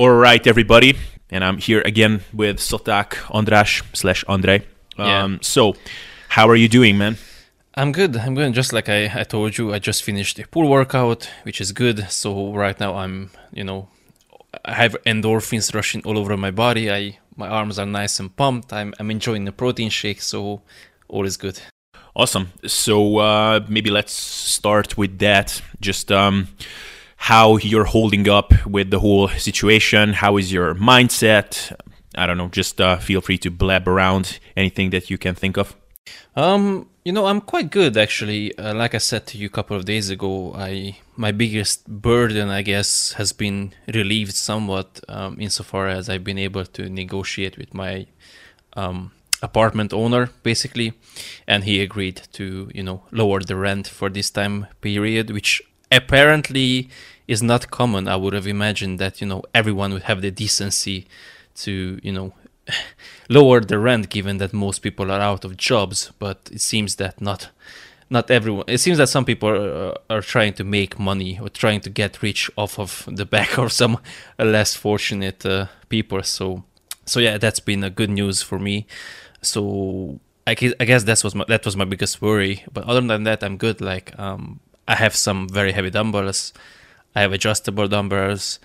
All right, everybody, and I'm here again with Szoták András slash Andrei. Yeah. Um, so, how are you doing, man? I'm good. I'm good. Just like I, I told you, I just finished a pool workout, which is good. So right now I'm, you know, I have endorphins rushing all over my body. I my arms are nice and pumped. I'm I'm enjoying the protein shake, so all is good. Awesome. So uh, maybe let's start with that. Just um, how you're holding up with the whole situation. How is your mindset? I don't know. Just uh, feel free to blab around anything that you can think of. Um, you know, I'm quite good actually. Uh, like I said to you a couple of days ago, I my biggest burden, I guess, has been relieved somewhat um, insofar as I've been able to negotiate with my um, apartment owner, basically, and he agreed to you know lower the rent for this time period, which apparently is not common. I would have imagined that you know everyone would have the decency to you know lower the rent given that most people are out of jobs. But it seems that not not everyone it seems that some people are, are trying to make money or trying to get rich off of the back of some less fortunate uh, people. So so yeah that's been a good news for me. So I guess, I guess that was my, that was my biggest worry. But other than that I'm good. Like um, I have some very heavy dumbbells I have adjustable dumbbells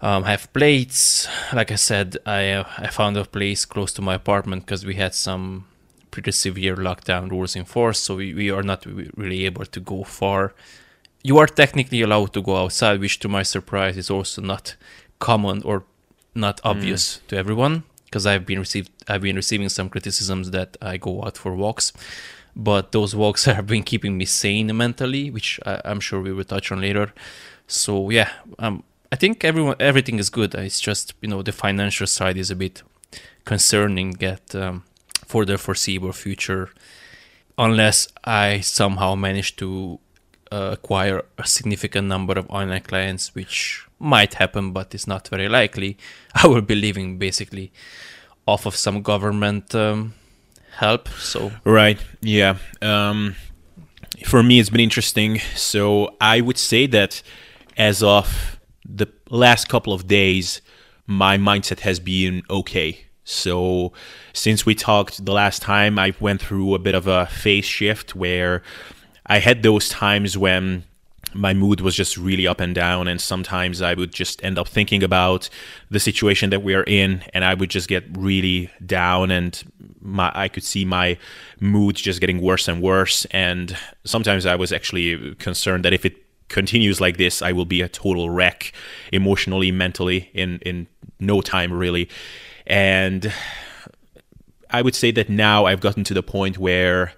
um, I have plates. Like I said, I uh, I found a place close to my apartment because we had some pretty severe lockdown rules in force, so we, we are not really able to go far. You are technically allowed to go outside, which to my surprise is also not common or not obvious to everyone. Because I've been received, I've been receiving some criticisms that I go out for walks, but those walks have been keeping me sane mentally, which I, I'm sure we will touch on later. So yeah, um, I think everyone everything is good. It's just you know the financial side is a bit concerning at um, for the foreseeable future, unless I somehow manage to uh, acquire a significant number of online clients, which might happen, but it's not very likely. I will be living basically off of some government um, help. So Right. Yeah. Um, for me, it's been interesting. So I would say that as of the last couple of days, my mindset has been okay. So since we talked the last time, I went through a bit of a phase shift where I had those times when my mood was just really up and down and sometimes i would just end up thinking about the situation that we are in and i would just get really down and my i could see my mood just getting worse and worse and sometimes i was actually concerned that if it continues like this i will be a total wreck emotionally mentally in in no time really. And i would say that now i've gotten to the point where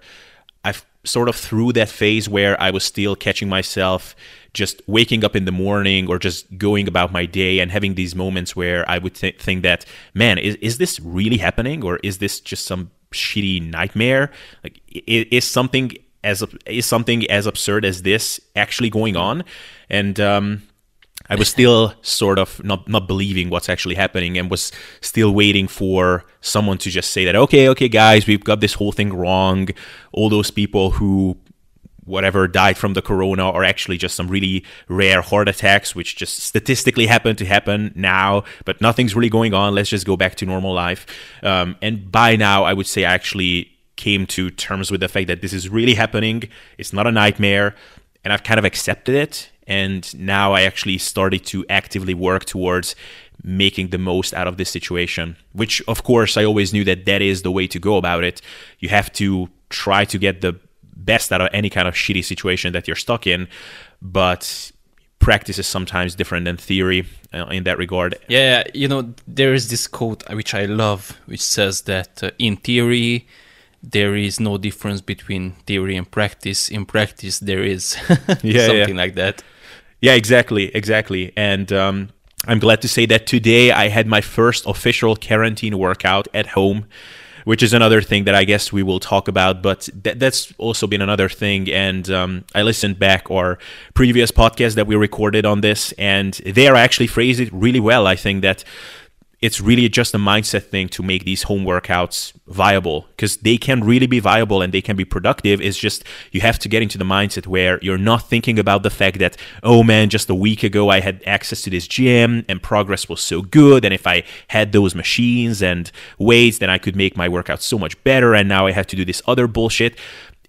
sort of through that phase where I was still catching myself just waking up in the morning or just going about my day and having these moments where I would th- think that, man, is, is this really happening or is this just some shitty nightmare? Like, is, is something as is something as absurd as this actually going on? And um, I was still sort of not not believing what's actually happening and was still waiting for someone to just say that okay okay guys we've got this whole thing wrong. All those people who whatever died from the corona are actually just some really rare heart attacks which just statistically happen to happen now but nothing's really going on. Let's just go back to normal life. Um, and by now i would say i actually came to terms with the fact that this is really happening. It's not a nightmare and i've kind of accepted it and now I actually started to actively work towards making the most out of this situation, which of course I always knew that that is the way to go about it. You have to try to get the best out of any kind of shitty situation that you're stuck in, but practice is sometimes different than theory uh, in that regard. Yeah, you know, there is this quote uh, which I love, which says that uh, in theory, there is no difference between theory and practice. In practice, there is Yeah, something yeah. like that. Yeah, exactly, exactly. And um, I'm glad to say that today I had my first official quarantine workout at home, which is another thing that I guess we will talk about. But th- that's also been another thing. And um, I listened back our previous podcast that we recorded on this, and there I actually phrased it really well. I think that it's really just a mindset thing to make these home workouts viable because they can really be viable and they can be productive. It's just you have to get into the mindset where you're not thinking about the fact that, oh man, just a week ago I had access to this gym and progress was so good. And if I had those machines and weights, then I could make my workout so much better. And now I have to do this other bullshit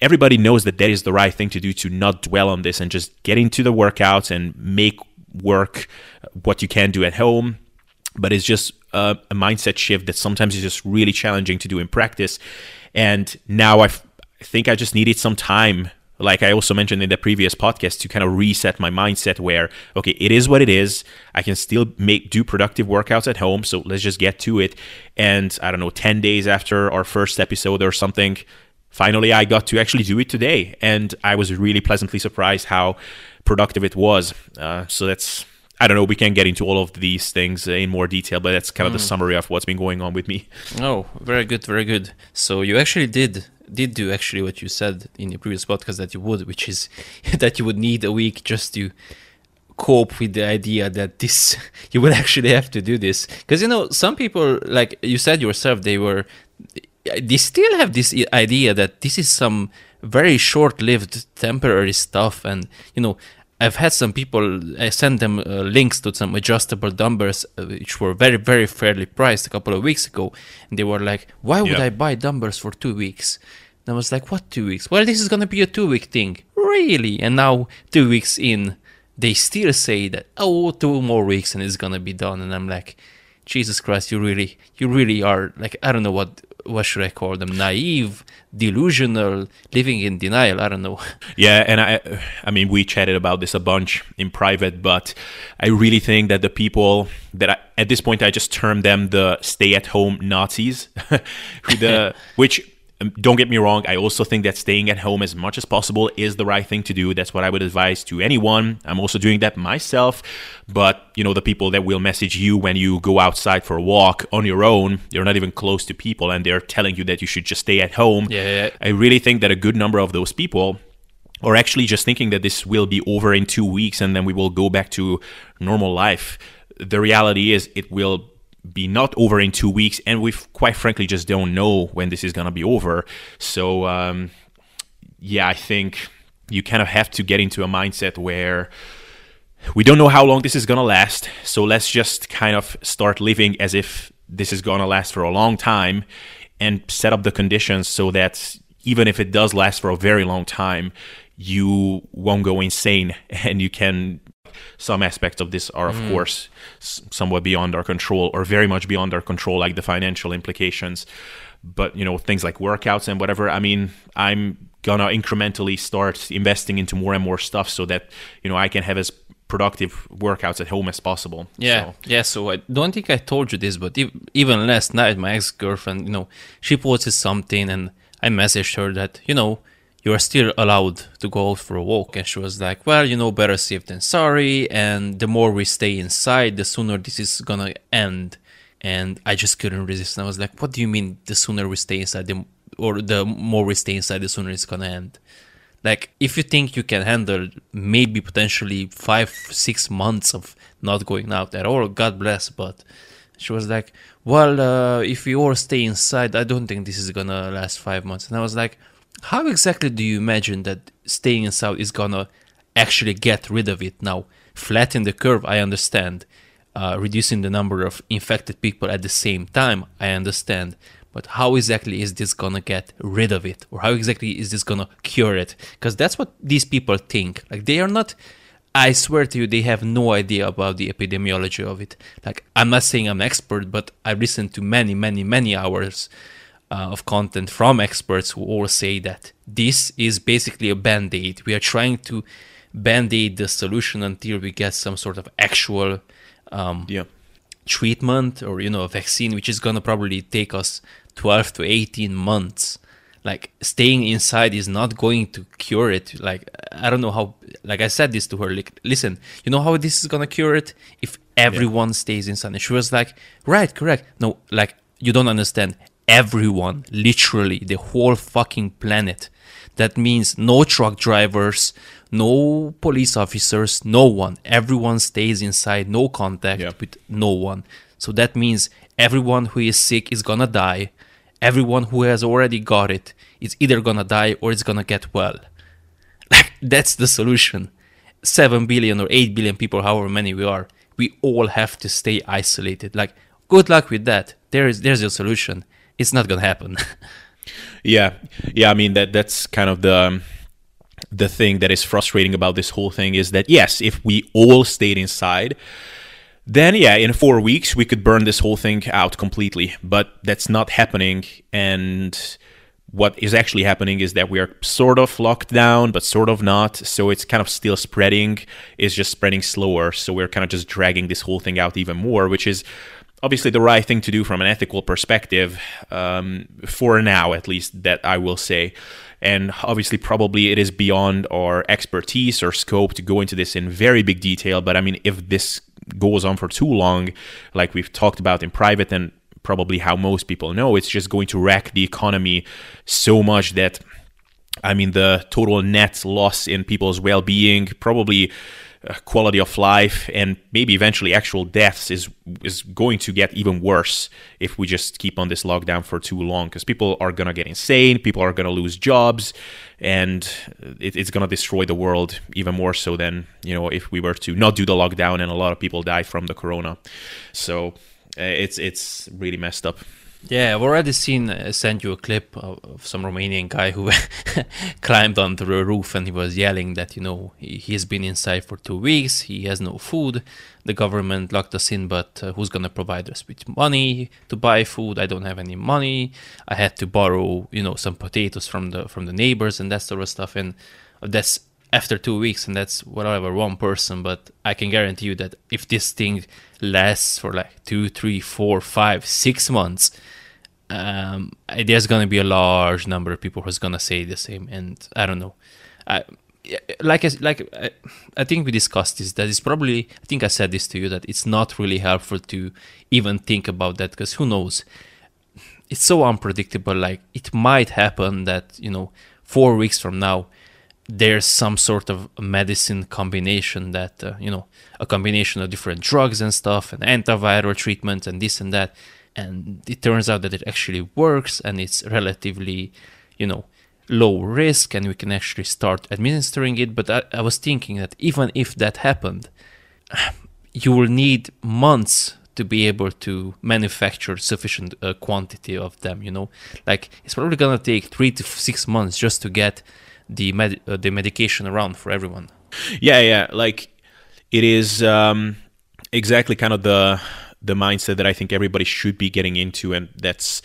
everybody knows that that is the right thing to do to not dwell on this and just get into the workouts and make work what you can do at home but it's just a, a mindset shift that sometimes is just really challenging to do in practice. And now I think I just needed some time like I also mentioned in the previous podcast, to kind of reset my mindset where, okay, it is what it is. I can still make do productive workouts at home. So let's just get to it. And I don't know, 10 days after our first episode or something, finally I got to actually do it today. And I was really pleasantly surprised how productive it was. Uh, so that's I don't know. We can get into all of these things in more detail, but that's kind of mm. the summary of what's been going on with me. Oh, very good, very good. So you actually did did do actually what you said in your previous podcast that you would, which is that you would need a week just to cope with the idea that this you would actually have to do this because you know some people like you said yourself they were they still have this idea that this is some very short-lived temporary stuff and you know I've had some people, I sent them uh, links to some adjustable dumbbells, uh, which were very, very fairly priced a couple of weeks ago. And they were like, why would yeah. I buy dumbbells for two weeks? And I was like, what two weeks? Well, this is going to be a two week thing. Really? And now, two weeks in, they still say that, oh, two more weeks and it's going to be done. And I'm like, Jesus Christ, you really, you really are like, I don't know what what should I call them? Naive, delusional, living in denial. I don't know. Yeah, and I, I mean, we chatted about this a bunch in private, but I really think that the people that I, at this point I just term them the stay-at-home Nazis, the which Um, don't get me wrong, I also think that staying at home as much as possible is the right thing to do. That's what I would advise to anyone. I'm also doing that myself. But, you know, the people that will message you when you go outside for a walk on your own, you're not even close to people and they're telling you that you should just stay at home. Yeah. I really think that a good number of those people are actually just thinking that this will be over in two weeks and then we will go back to normal life. The reality is it will be not over in two weeks, and we quite frankly just don't know when this is gonna be over. So um, yeah, I think you kind of have to get into a mindset where we don't know how long this is gonna last. So let's just kind of start living as if this is gonna last for a long time, and set up the conditions so that even if it does last for a very long time, you won't go insane and you can some aspects of this are, of mm. course, somewhat beyond our control or very much beyond our control, like the financial implications. But, you know, things like workouts and whatever, I mean, I'm gonna incrementally start investing into more and more stuff so that, you know, I can have as productive workouts at home as possible. Yeah, so. yeah. So I don't think I told you this, but even last night, my ex girlfriend, you know, she posted something, and I messaged her that you know you are still allowed to go out for a walk. And she was like, well, you know, better safe than sorry. And the more we stay inside, the sooner this is gonna end. And I just couldn't resist. And I was like, what do you mean the sooner we stay inside, the, or the more we stay inside, the sooner it's gonna end? Like, if you think you can handle maybe potentially five, six months of not going out at all, God bless. But she was like, well, uh, if we all stay inside, I don't think this is gonna last five months. And I was like, how exactly do you imagine that staying inside is gonna actually get rid of it now? Flatten the curve, I understand. Uh, reducing the number of infected people at the same time, I understand. But how exactly is this gonna get rid of it? Or how exactly is this gonna cure it? Because that's what these people think. Like, they are not. I swear to you, they have no idea about the epidemiology of it. Like, I'm not saying I'm an expert, but I've listened to many, many, many hours uh, of content from experts who all say that this is basically a band aid. We are trying to band aid the solution until we get some sort of actual um, yeah. treatment or you know a vaccine, which is gonna probably take us 12 to 18 months. Like staying inside is not going to cure it. Like I don't know how. Like I said this to her. Like listen, you know how this is gonna cure it if everyone yeah. stays inside. And she was like, right, correct. No, like you don't understand everyone, literally the whole fucking planet, That means no truck drivers, no police officers, no one. Everyone stays inside, no contact Yeah. with no one. So that means everyone who is sick is gonna die. Everyone who has already got it is either gonna die or is gonna get well. Like that's the solution. Seven billion or eight billion people, however many we are, we all have to stay isolated. Like, good luck with that. There is there's your solution. It's not gonna happen. Yeah, yeah. I mean that that's kind of the um, the thing that is frustrating about this whole thing is that yes, if we all stayed inside, then yeah, in four weeks we could burn this whole thing out completely. But that's not happening, and what is actually happening is that we are sort of locked down, but sort of not. So it's kind of still spreading. It's just spreading slower. So we're kind of just dragging this whole thing out even more, which is obviously the right thing to do from an ethical perspective, um, for now at least, that I will say. And obviously, probably it is beyond our expertise or scope to go into this in very big detail. But I mean, if this goes on for too long, like we've talked about in private and probably how most people know, it's just going to wreck the economy so much that I mean, the total net loss in people's well being, probably uh, quality of life, and maybe eventually actual deaths is is going to get even worse if we just keep on this lockdown for too long. Because people are gonna get insane, people are gonna lose jobs, and it, it's gonna destroy the world even more so than you know if we were to not do the lockdown and a lot of people die from the corona. So uh, it's it's really messed up. Yeah, I've already seen uh, sent you a clip of, of some Romanian guy who climbed onto the roof and he was yelling that you know he, he's been inside for two weeks, he has no food, the government locked us in, but uh, who's gonna provide us with money to buy food? I don't have any money. I had to borrow you know some potatoes from the from the neighbors and that sort of stuff, and that's after two weeks, and that's whatever one person. But I can guarantee you that if this thing lasts for like two, three, four, five, six months um, there's gonna be a large number of people who's gonna say the same, and I don't know. I, like like I, I think we discussed this. That is probably I think I said this to you that it's not really helpful to even think about that because who knows? It's so unpredictable. Like it might happen that you know four weeks from now there's some sort of medicine combination that uh, you know a combination of different drugs and stuff and antiviral treatments and this and that. And it turns out that it actually works and it's relatively you know low risk and we can actually start administering it. But I, I was thinking that even if that happened you will need months to be able to manufacture sufficient uh, quantity of them you know? Like it's probably gonna take three to six months just to get the med- uh, the medication around for everyone Yeah, yeah. Like it is um, exactly kind of the the mindset that I think everybody should be getting into, and that's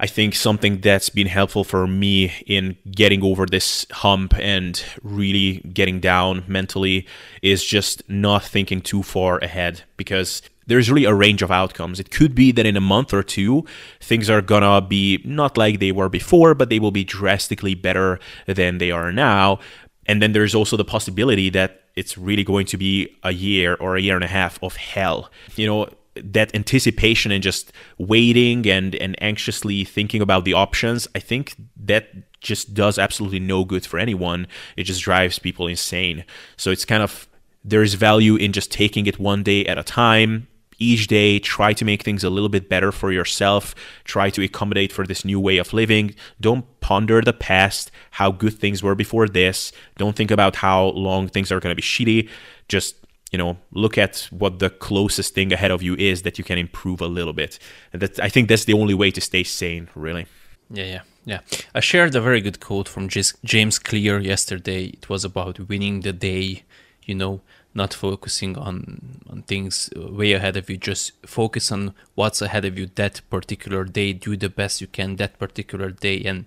I think something that's been helpful for me in getting over this hump and really getting down mentally is just not thinking too far ahead because there's really a range of outcomes. It could be that in a month or two, things are gonna be not like they were before, but they will be drastically better than they are now. And then there's also the possibility that it's really going to be a year or a year and a half of hell. You know, that anticipation and just waiting and and anxiously thinking about the options i think that just does absolutely no good for anyone it just drives people insane so it's kind of there's value in just taking it one day at a time each day try to make things a little bit better for yourself try to accommodate for this new way of living. Don't ponder the past how good things were before this. Don't think about how long things are going to be shitty. Just you know look at what the closest thing ahead of you is that you can improve a little bit. And that i think that's the only way to stay sane really. Yeah, yeah, yeah. I shared a very good quote from James Clear yesterday. It was about winning the day, you know, not focusing on on things way ahead of you. Just focus on what's ahead of you that particular day. Do the best you can that particular day, and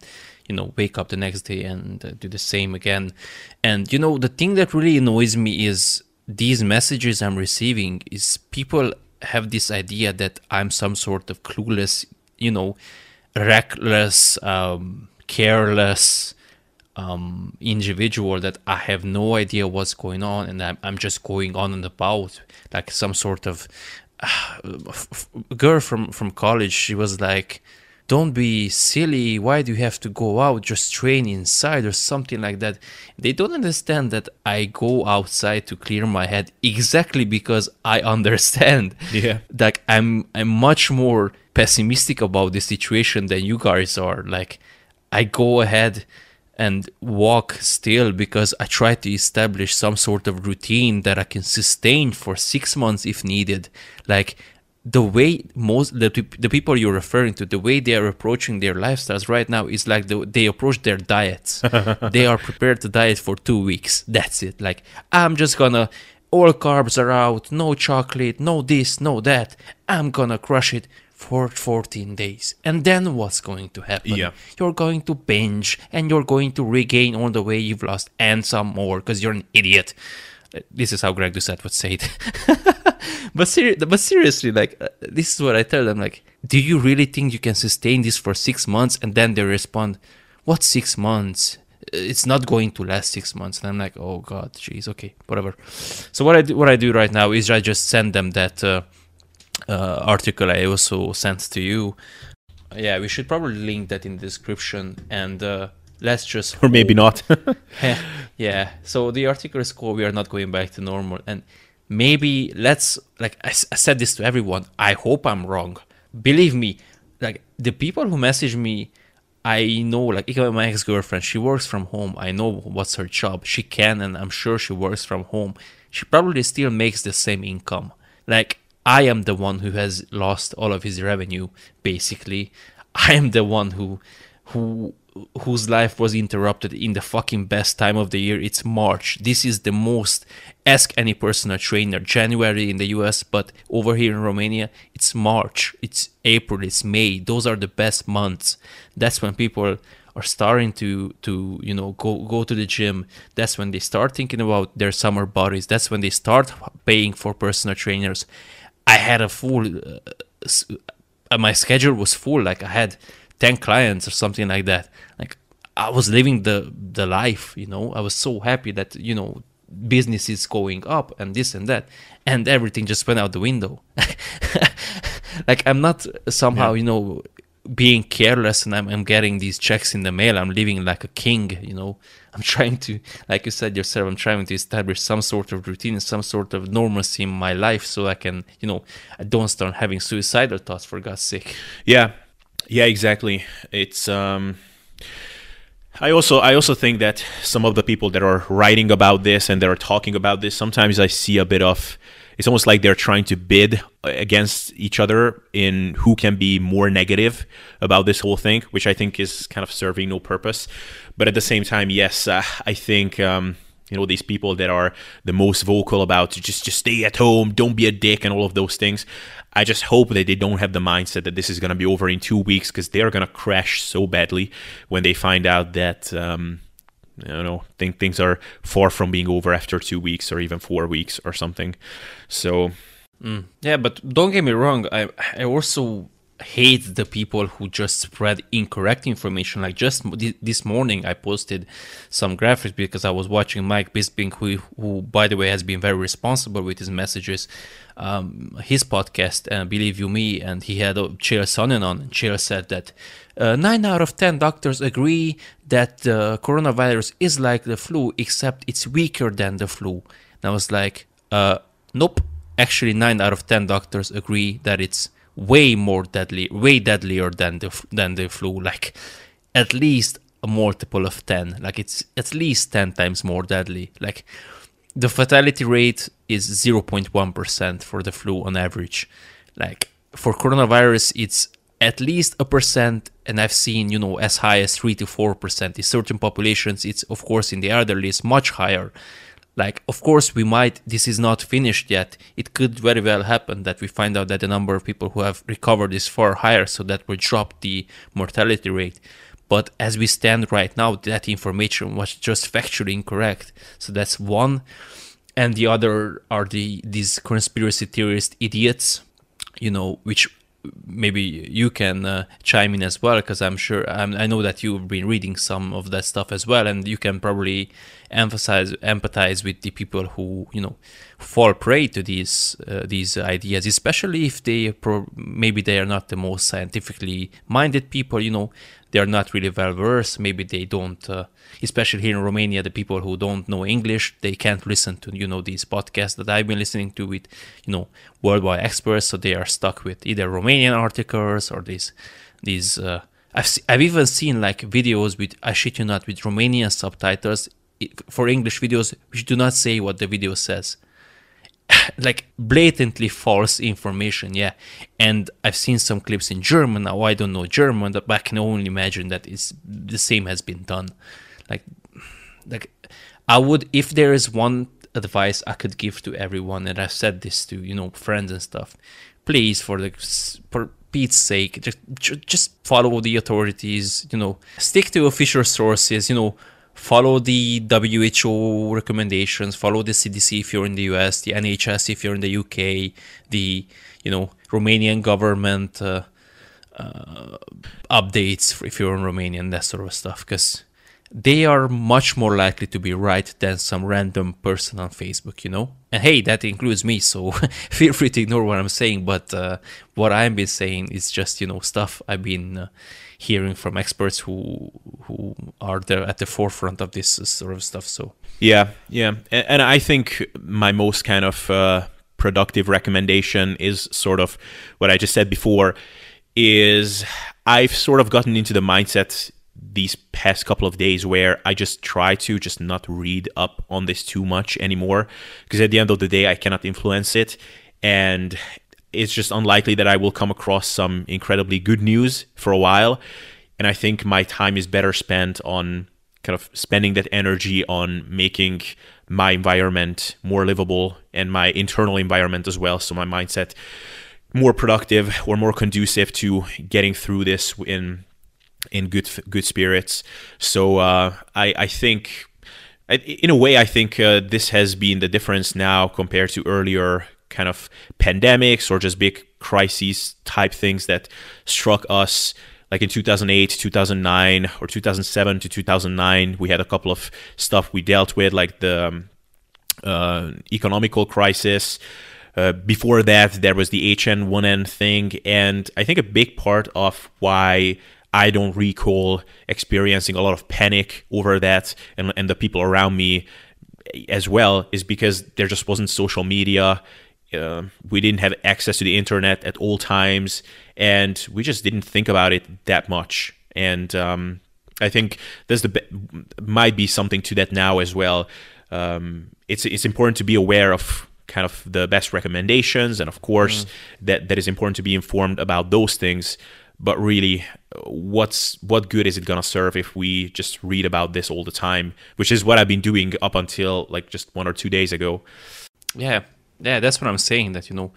you know, wake up the next day and uh, do the same again. And you know, the thing that really annoys me is these messages I'm receiving is people have this idea that I'm some sort of clueless, you know, reckless, um, careless um, individual that I have no idea what's going on and I'm, I'm just going on and about like some sort of uh, f- girl from, from college. She was like, don't be silly why do you have to go out just train inside or something like that they don't understand that i go outside to clear my head exactly because i understand Yeah. like i'm i'm much more pessimistic about the situation than you guys are like i go ahead and walk still because I try to establish some sort of routine that I can sustain for six months if needed. Like the way most the, the people you're referring to, the way they are approaching their lifestyles right now is like the, they approach their diets. they are prepared to diet for two weeks. That's it. Like I'm just gonna all carbs are out, no chocolate, no this, no that. I'm gonna crush it for 14 days. And then what's going to happen? Yeah. You're going to binge and you're going to regain all the weight you've lost and some more because you're an idiot. Uh, This is how Greg Doucette would say it. but, seri- but seriously, like, uh, this is what I tell them. Like, do you really think you can sustain this for six months? And then they respond, what six months? It's not going to last six months. And I'm like, oh God, jeez, okay, whatever. So what I do, what I do right now is I just send them that uh, uh, article I also sent to you. Yeah, we should probably link that in the description and uh, let's just Or maybe not. yeah. So the article is called "We Are Not Going Back to Normal," and maybe let's like I said this to everyone. I hope I'm wrong. Believe me, like the people who message me, I know. Like even my ex girlfriend, she works from home. I know what's her job. She can, and I'm sure she works from home. She probably still makes the same income. Like I am the one who has lost all of his revenue. Basically, I am the one who who whose life was interrupted in the fucking best time of the year. It's March. This is the most ask any personal trainer January in the US, but over here in Romania, it's March, it's April, it's May. Those are the best months. That's when people are starting to to you know go go to the gym. That's when they start thinking about their summer bodies. That's when they start paying for personal trainers. I had a full uh, uh, my schedule was full. Like I had ten clients or something like that. Like I was living the the life. You know, I was so happy that you know business is going up and this and that, and everything just went out the window. like I'm not somehow you know being careless and I'm, I'm getting these checks in the mail. I'm living like a king you know. I'm trying to like you said yourself i'm trying to establish some sort of routine some sort of normalcy in my life so i can you know i don't start having suicidal thoughts for god's sake. Yeah, yeah, exactly. It's um, I also I also think that some of the people that are writing about this and that are talking about this, sometimes I see a bit of it's almost like they're trying to bid against each other in who can be more negative about this whole thing, which I think is kind of serving no purpose. But at the same time, yes, uh, I think um, you know these people that are the most vocal about just just stay at home, don't be a dick, and all of those things. I just hope that they don't have the mindset that this is going to be over in two weeks because they're going to crash so badly when they find out that um, you know think things are far from being over after two weeks or even four weeks or something. So mm. yeah but don't get me wrong i i also hate the people who just spread incorrect information. Like just this morning i posted some graphics because i was watching mike bisping who who by the way has been very responsible with his messages um, his podcast uh, believe you me. And he had uh, Chael Sonnen on. And Chael said that uh, 9 out of 10 doctors agree that the coronavirus is like the flu except it's weaker than the flu. And i was like uh, nope. Actually 9 out of 10 doctors agree that it's way more deadly way deadlier than the than the flu like at least a multiple of 10 like it's at least 10 times more deadly. Like the fatality rate is 0.1% for the flu on average. Like for coronavirus it's at least a percent and i've seen you know as high as 3 to 4% in certain populations it's of course in the elderly it's much higher like of course we might this is not finished yet. It could very well happen that we find out that the number of people who have recovered is far higher so that will drop the mortality rate. But as we stand right now that information was just factually incorrect. So that's one. And the other are the these conspiracy theorist idiots you know which maybe you can uh, chime in as well because i'm sure I'm, i know that you've been reading some of that stuff as well and you can probably emphasize empathize with the people who you know fall prey to these uh, these ideas, especially if they pro- maybe they are not the most scientifically minded people. You know, they are not really well versed. Maybe they don't, uh, especially here in Romania, the people who don't know English, they can't listen to you know these podcasts that I've been listening to with you know worldwide experts. So they are stuck with either Romanian articles or these these. Uh, I've se- I've even seen like videos with I shit you not with Romanian subtitles for English videos which do not say what the video says. like blatantly false information, yeah. And I've seen some clips in German. Now I don't know German, but I can only imagine that it's the same has been done. Like, like I would if there is one advice I could give to everyone, and I've said this to you know friends and stuff. Please, for the for Pete's sake, just just follow the authorities. You know, stick to official sources. You know, follow the WHO recommendations. Follow the CDC if you're in the US, the NHS if you're in the UK, the you know Romanian government uh, uh, updates if you're in Romania and that sort of stuff. Because they are much more likely to be right than some random person on Facebook, you know? And hey, that includes me, so feel free to ignore what I'm saying, but uh, what I've been saying is just, you know, stuff I've been uh, hearing from experts who who are there at the forefront of this sort of stuff, so. Yeah, yeah. And, and I think my most kind of uh, productive recommendation is sort of what I just said before is I've sort of gotten into the mindset these past couple of days where I just try to just not read up on this too much anymore because at the end of the day I cannot influence it and it's just unlikely that I will come across some incredibly good news for a while and I think my time is better spent on kind of spending that energy on making my environment more livable and my internal environment as well so my mindset more productive or more conducive to getting through this in in good good spirits. So uh, I I think in a way I think uh, this has been the difference now compared to earlier kind of pandemics or just big crises type things that struck us like in 2008 2009 or 2007 to 2009 we had a couple of stuff we dealt with like the um, uh, economical crisis uh, before that there was the H1N1 thing and i think a big part of why I don't recall experiencing a lot of panic over that, and, and the people around me as well, is because there just wasn't social media. Uh, we didn't have access to the internet at all times, and we just didn't think about it that much. And um, I think there's the might be something to that now as well. Um, it's it's important to be aware of kind of the best recommendations, and of course mm. that that is important to be informed about those things but really what's what good is it going to serve if we just read about this all the time which is what i've been doing up until like just one or two days ago yeah yeah that's what i'm saying that you know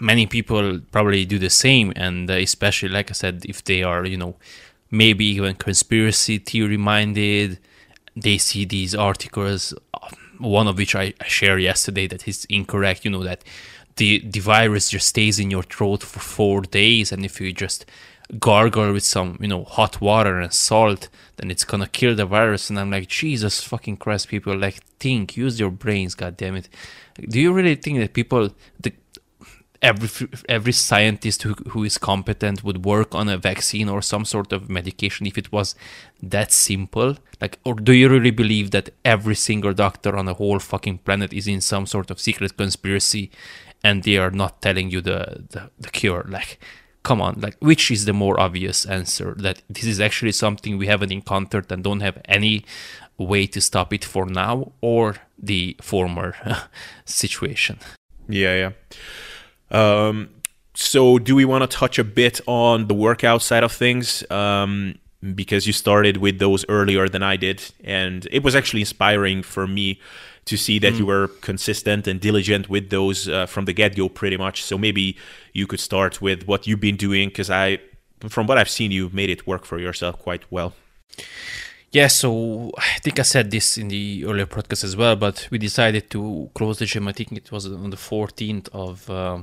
many people probably do the same and uh, especially like i said if they are you know maybe even conspiracy theory minded they see these articles one of which i shared yesterday that is incorrect you know that the the virus just stays in your throat for four days, and if you just gargle with some you know hot water and salt, then it's gonna kill the virus. And I'm like, Jesus fucking Christ, people like think, use your brains, god damn it. Do you really think that people the every every scientist who, who is competent would work on a vaccine or some sort of medication if it was that simple like or do you really believe that every single doctor on the whole fucking planet is in some sort of secret conspiracy and they are not telling you the, the, the cure like come on like which is the more obvious answer? That this is actually something we haven't encountered and don't have any way to stop it for now or the former situation. Yeah yeah. Um so do we want to touch a bit on the workout side of things? Um because you started with those earlier than I did and it was actually inspiring for me to see that mm. you were consistent and diligent with those uh, from the get go, pretty much. So maybe you could start with what you've been doing, because I, from what I've seen, you've made it work for yourself quite well. Yeah, so I think I said this in the earlier podcast as well, but we decided to close the gym. I think it was on the 14th of uh,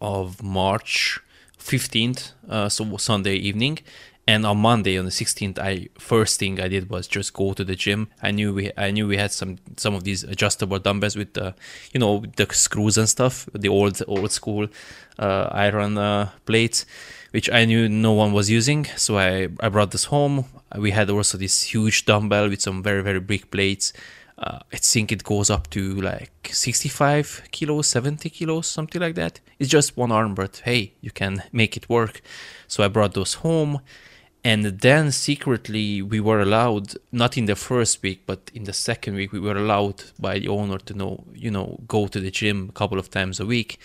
of March, 15th, uh, so Sunday evening, And on Monday, on the 16th, I first thing I did was just go to the gym. I knew we I knew we had some some of these adjustable dumbbells with the you know the screws and stuff, the old old school uh, iron uh, plates, which I knew no one was using. So I I brought this home. We had also this huge dumbbell with some very very big plates. Uh, I think it goes up to like 65 kilos, 70 kilos, something like that. It's just one arm, but hey, you can make it work. So I brought those home and then secretly we were allowed not in the first week but in the second week we were allowed by the owner to know you know go to the gym a couple of times a week.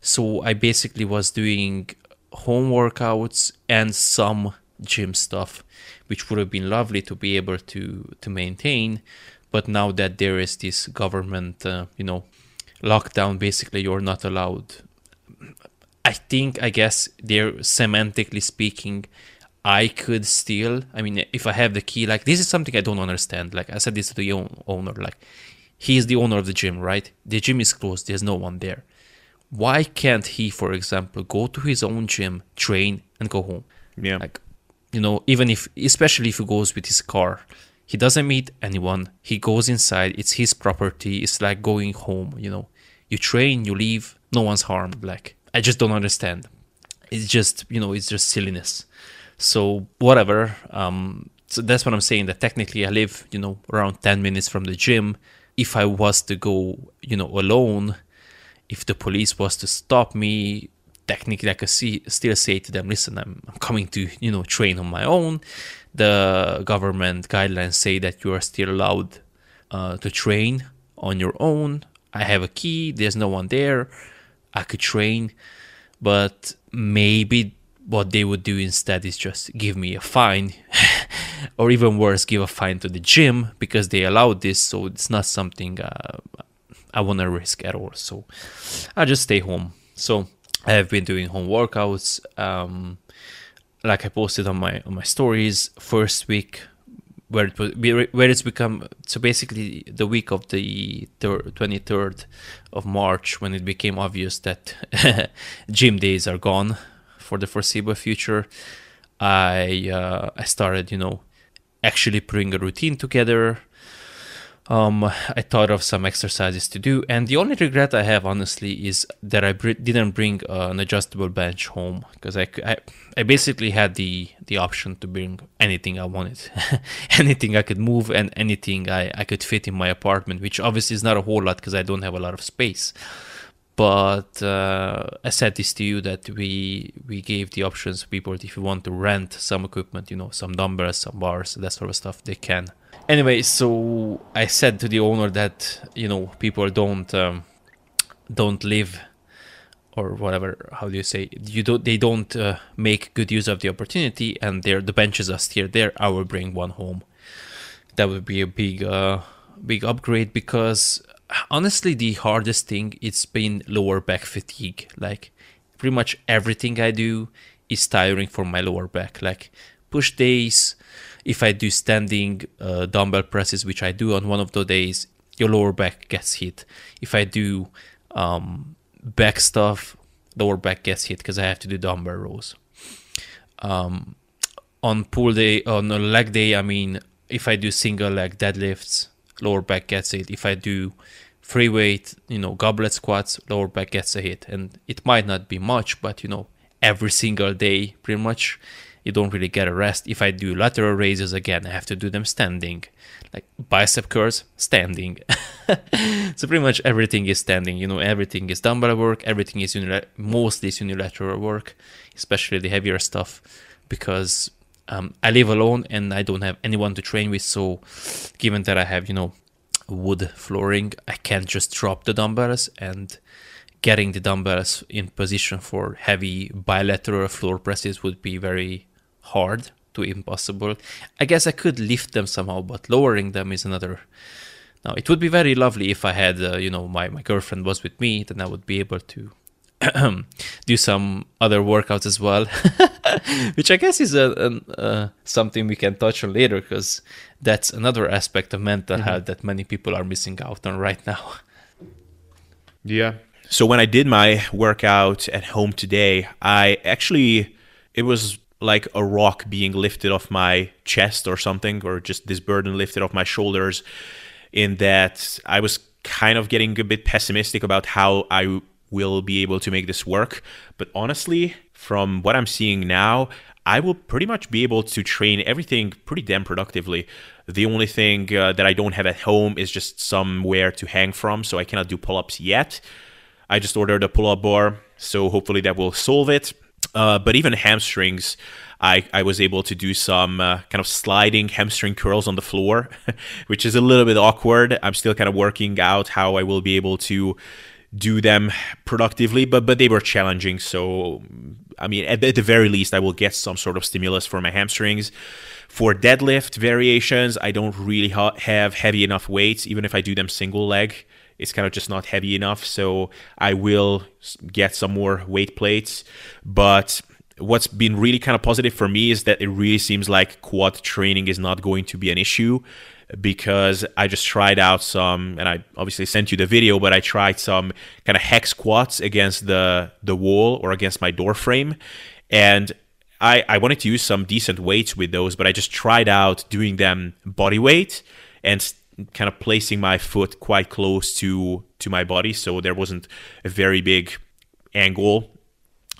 So i basically was doing home workouts and some gym stuff which would have been lovely to be able to to maintain. But now that there is this government uh, you know lockdown basically you're not allowed. I think i guess they're semantically speaking I could still, I mean, if I have the key, like this is something I don't understand. Like I said this to the owner, like he is the owner of the gym, right? The gym is closed, there's no one there. Why can't he, for example, go to his own gym, train, and go home? Yeah. Like, you know, even if, especially if he goes with his car, he doesn't meet anyone. He goes inside, it's his property. It's like going home, you know. You train, you leave, no one's harmed. Like, I just don't understand. It's just, you know, it's just silliness. So whatever. Um, so that's what I'm saying. That technically I live, you know, around 10 minutes from the gym. If I was to go, you know, alone, if the police was to stop me, technically I could see, still say to them, listen, I'm, I'm coming to, you know, train on my own. The government guidelines say that you are still allowed uh, to train on your own. I have a key. There's no one there. I could train, but maybe what they would do instead is just give me a fine or even worse give a fine to the gym because they allowed this so it's not something uh, i want to risk at all. So i just stay home. So i have been doing home workouts um, like i posted on my on my stories first week where it where it's become so basically the week of the 23rd of march when it became obvious that gym days are gone for the foreseeable future, I uh, I started, you know, actually putting a routine together. Um, I thought of some exercises to do, and the only regret I have, honestly, is that I br- didn't bring uh, an adjustable bench home because I, I, I basically had the the option to bring anything I wanted, anything I could move, and anything I, I could fit in my apartment, which obviously is not a whole lot because I don't have a lot of space but uh, I said this to you that we we gave the options to people if you want to rent some equipment, you know, some dumbbells, some bars, that sort of stuff, they can. Anyway, so I said to the owner that you know people don't um, don't live or whatever how do you say you don't they don't uh, make good use of the opportunity and there the benches are still there i will bring one home that would be a big uh, big upgrade because honestly the hardest thing it's been lower back fatigue. Like pretty much everything i do is tiring for my lower back. Like push days if i do standing uh, dumbbell presses which i do on one of the days your lower back gets hit. If i do um, back stuff lower back gets hit because i have to do dumbbell rows. Um, on pull day on leg day i mean if i do single leg deadlifts lower back gets it. If I do free weight, you know, goblet squats, lower back gets a hit. And it might not be much, but you know, every single day, pretty much, you don't really get a rest. If I do lateral raises again, I have to do them standing. Like bicep curls, standing. so pretty much everything is standing. You know, everything is dumbbell work. Everything is unilateral, mostly is unilateral work, especially the heavier stuff, because um, I live alone and I don't have anyone to train with. So, given that I have, you know, wood flooring, I can't just drop the dumbbells and getting the dumbbells in position for heavy bilateral floor presses would be very hard to impossible. I guess I could lift them somehow, but lowering them is another. Now, it would be very lovely if I had, uh, you know, my, my girlfriend was with me, then I would be able to do some other workouts as well, which I guess is a, a uh, something we can touch on later because that's another aspect of mental mm-hmm. health that many people are missing out on right now. Yeah. So when I did my workout at home today, I actually it was like a rock being lifted off my chest or something, or just this burden lifted off my shoulders. In that I was kind of getting a bit pessimistic about how I will be able to make this work. But honestly, from what I'm seeing now, I will pretty much be able to train everything pretty damn productively. The only thing uh, that I don't have at home is just somewhere to hang from, so I cannot do pull ups yet. I just ordered a pull up bar, so hopefully that will solve it. Uh, but even hamstrings, I, I was able to do some uh, kind of sliding hamstring curls on the floor, which is a little bit awkward. I'm still kind of working out how I will be able to do them productively, but but they were challenging. So I mean, at, at the very least, I will get some sort of stimulus for my hamstrings. For deadlift variations, I don't really ha- have heavy enough weights, even if I do them single leg. It's kind of just not heavy enough, so I will get some more weight plates. But what's been really kind of positive for me is that it really seems like quad training is not going to be an issue because I just tried out some, and I obviously sent you the video, but I tried some kind of hex squats against the the wall or against my door frame, and I I wanted to use some decent weights with those, but I just tried out doing them body weight and kind of placing my foot quite close to to my body, so there wasn't a very big angle,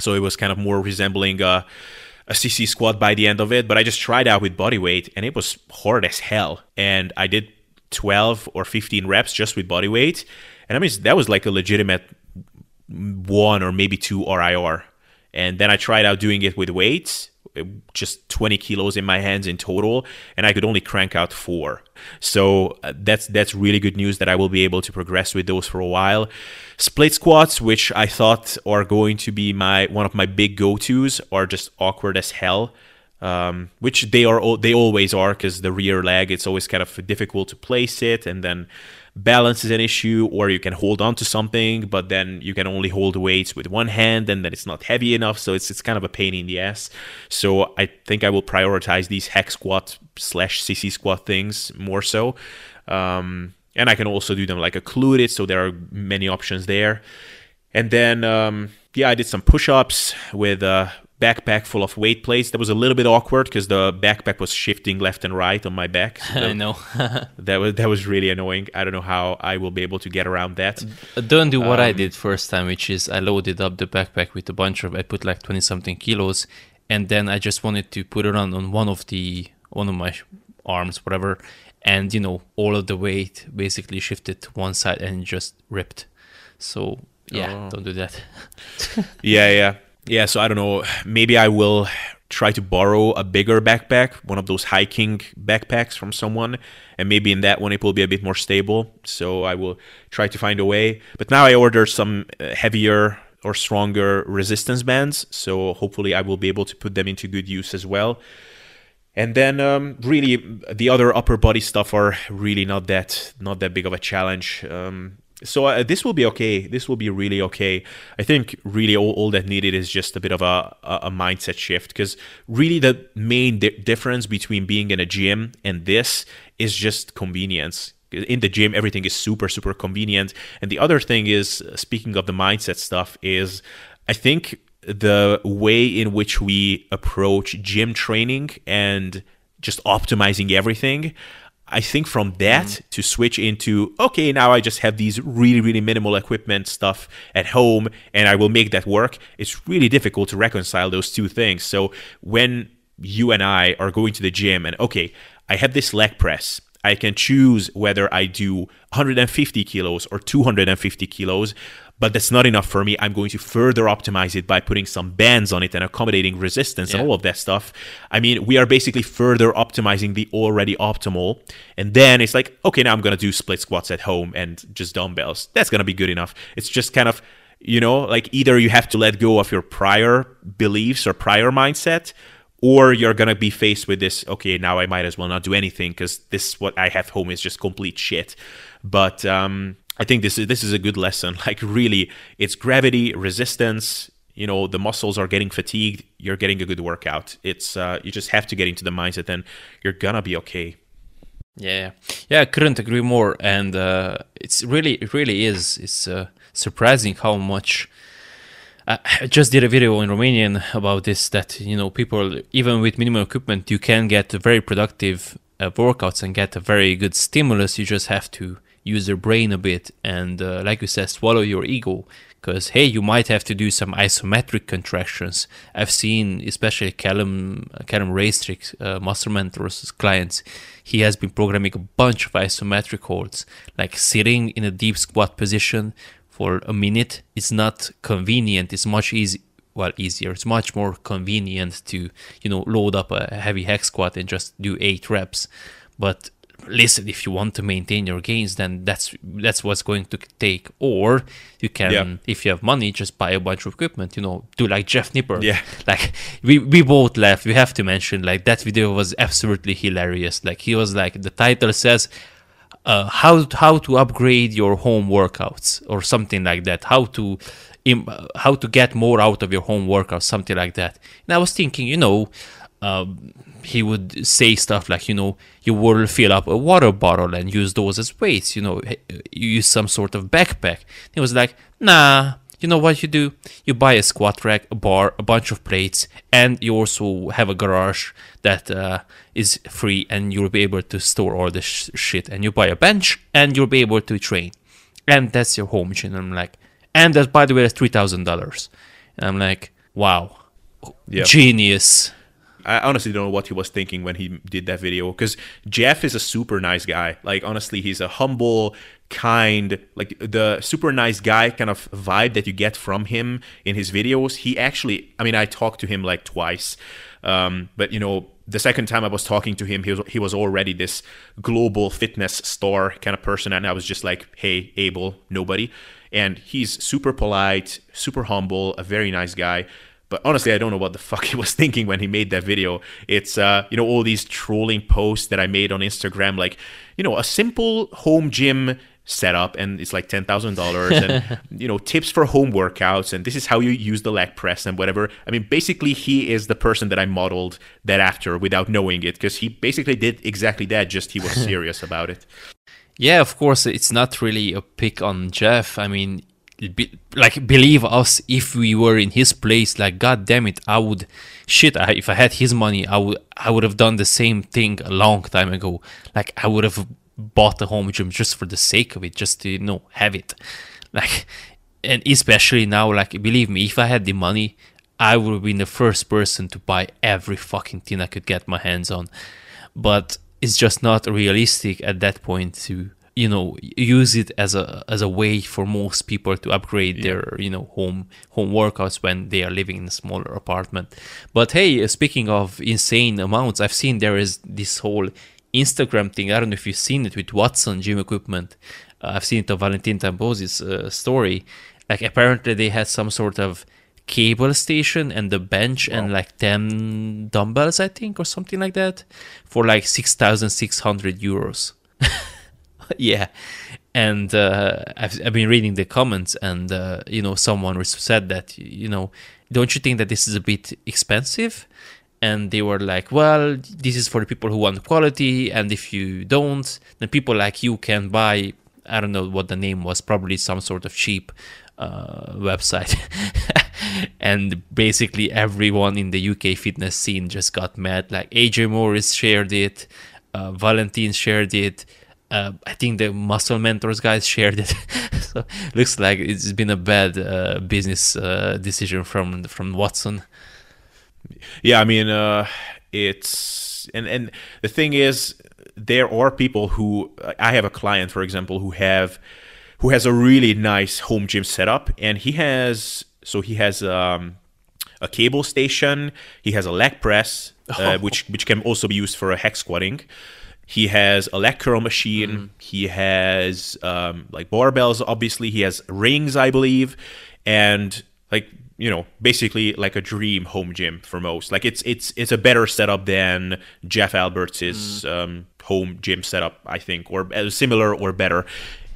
so it was kind of more resembling a a sissy squat by the end of it, but I just tried out with body weight and it was hard as hell. And I did 12 or 15 reps just with body weight. And I mean, that was like a legitimate one or maybe two RIR. And then I tried out doing it with weights just 20 kilos in my hands in total and i could only crank out four. So uh, that's that's really good news that i will be able to progress with those for a while. Split squats which i thought are going to be my one of my big go-to's are just awkward as hell um, which they are they always are because the rear leg it's always kind of difficult to place it and then balance is an issue or you can hold on to something but then you can only hold weights with one hand and then it's not heavy enough so it's it's kind of a pain in the ass. So i think i will prioritize these hex squat slash sissy squat things more so. Um, and i can also do them like occluded so there are many options there. And then um, yeah i did some push-ups with uh, backpack full of weight plates. That was a little bit awkward because the backpack was shifting left and right on my back. So I know. that was that was really annoying. I don't know how I will be able to get around that. Don't do what um, I did first time, which is I loaded up the backpack with a bunch of I put like twenty something kilos, and then I just wanted to put it on on one of the one of my arms, whatever, and you know all of the weight basically shifted to one side and just ripped. So yeah, oh. don't do that. yeah, yeah. Yeah, so I don't know. Maybe I will try to borrow a bigger backpack, one of those hiking backpacks from someone, and maybe in that one it will be a bit more stable. So I will try to find a way. But now I ordered some uh, heavier or stronger resistance bands, so hopefully I will be able to put them into good use as well. And then um, really the other upper body stuff are really not that not that big of a challenge. Um, so uh, this will be okay. This will be really okay. I think really all, all that needed is just a bit of a, a mindset shift because really the main di- difference between being in a gym and this is just convenience. In the gym, everything is super, super convenient. And the other thing is, speaking of the mindset stuff, is I think the way in which we approach gym training and just optimizing everything I think from that mm. to switch into okay, now I just have these really really minimal equipment stuff at home and I will make that work. It's really difficult to reconcile those two things. So when you and I are going to the gym and okay, I have this leg press. I can choose whether I do 150 kilos or 250 kilos but that's not enough for me. I'm going to further optimize it by putting some bands on it and accommodating resistance yeah. and all of that stuff. I mean, we are basically further optimizing the already optimal. And then it's like, okay, now I'm going to do split squats at home and just dumbbells. That's going to be good enough. It's just kind of, you know, like either you have to let go of your prior beliefs or prior mindset or you're gonna be faced with this okay now i might as well not do anything because this what i have home is just complete shit but um I think this is this is a good lesson. Like really, it's gravity resistance. You know, the muscles are getting fatigued. You're getting a good workout. It's uh, you just have to get into the mindset, and you're gonna be okay. Yeah, yeah, I couldn't agree more. And uh, it's really, it really is. It's uh, surprising how much I just did a video in Romanian about this that you know people even with minimal equipment you can get very productive uh, workouts and get a very good stimulus. You just have to use your brain a bit and uh, like you said swallow your ego. Because hey you might have to do some isometric contractions. I've seen especially callum callum raystrick uh, muscle mentors clients he has been programming a bunch of isometric holds like sitting in a deep squat position for a minute it's not convenient. It's much easy well easier. It's much more convenient to you know load up a heavy hex squat and just do eight reps. But listen if you want to maintain your gains then that's that's what's going to take. Or you can yeah. if you have money just buy a bunch of equipment you know do like Jeff Nippard yeah. Like we we both laughed we have to mention like that video was absolutely hilarious. Like he was like the title says uh, how how to upgrade your home workouts or something like that. How to how to get more out of your home workouts something like that. And i was thinking you know um, he would say stuff like, you know, you will fill up a water bottle and use those as weights, you know, you use some sort of backpack. He was like, nah, you know what you do? You buy a squat rack, a bar, a bunch of plates, and you also have a garage that uh, is free and you'll be able to store all this sh- shit. And you buy a bench and you'll be able to train. And that's your home gym. I'm like, and that, by the way, that's $3,000. And I'm like, wow, yep. genius. I honestly don't know what he was thinking when he did that video because Jeff is a super nice guy. Like honestly, he's a humble, kind, like the super nice guy kind of vibe that you get from him in his videos. He actually, I mean, I talked to him like twice, um, but you know, the second time I was talking to him, he was he was already this global fitness star kind of person, and I was just like, "Hey, Abel, nobody." And he's super polite, super humble, a very nice guy. But honestly, I don't know what the fuck he was thinking when he made that video. It's uh, you know, all these trolling posts that I made on Instagram, like, you know, a simple home gym setup and it's like ten thousand dollars and you know tips for home workouts and this is how you use the leg press and whatever. I mean basically he is the person that i modeled that after without knowing it because he basically did exactly that just he was serious about it. Yeah of course it's not really a pick on jeff. I mean be, like believe us if we were in his place like god damn it i would shit I, if i had his money i would i would have done the same thing a long time ago. Like i would have bought a home gym just for the sake of it just to you know have it. Like and especially now like believe me if i had the money i would have been the first person to buy every fucking thing i could get my hands on. But it's just not realistic at that point to you know use it as a as a way for most people to upgrade yeah. their you know home home workouts when they are living in a smaller apartment. But hey uh, speaking of insane amounts i've seen there is this whole instagram thing. I don't know if you've seen it with watson gym equipment. Uh, i've seen it on valentin tambosi's uh, story. Like apparently they had some sort of cable station and the bench wow. and like 10 dumbbells i think or something like that for like 6600 euros yeah. And uh, I've, I've been reading the comments and uh, you know someone said that you know don't you think that this is a bit expensive? And they were like well this is for the people who want quality and if you don't then people like you can buy i don't know what the name was probably some sort of cheap uh, website. And basically everyone in the uk fitness scene just got mad like aj morris shared it uh, valentin shared it uh, I think the muscle mentors guys shared it. so looks like it's been a bad uh, business uh, decision from from Watson. Yeah, I mean, uh, it's and and the thing is, there are people who I have a client, for example, who have who has a really nice home gym setup, and he has so he has um, a cable station, he has a leg press, uh, oh. which which can also be used for a hack squatting. He has curl machine. Mm-hmm. He has um, like barbells. Obviously, he has rings, I believe, and like you know, basically like a dream home gym for most. Like it's it's it's a better setup than Jeff Alberts' mm. um, home gym setup, I think, or uh, similar or better.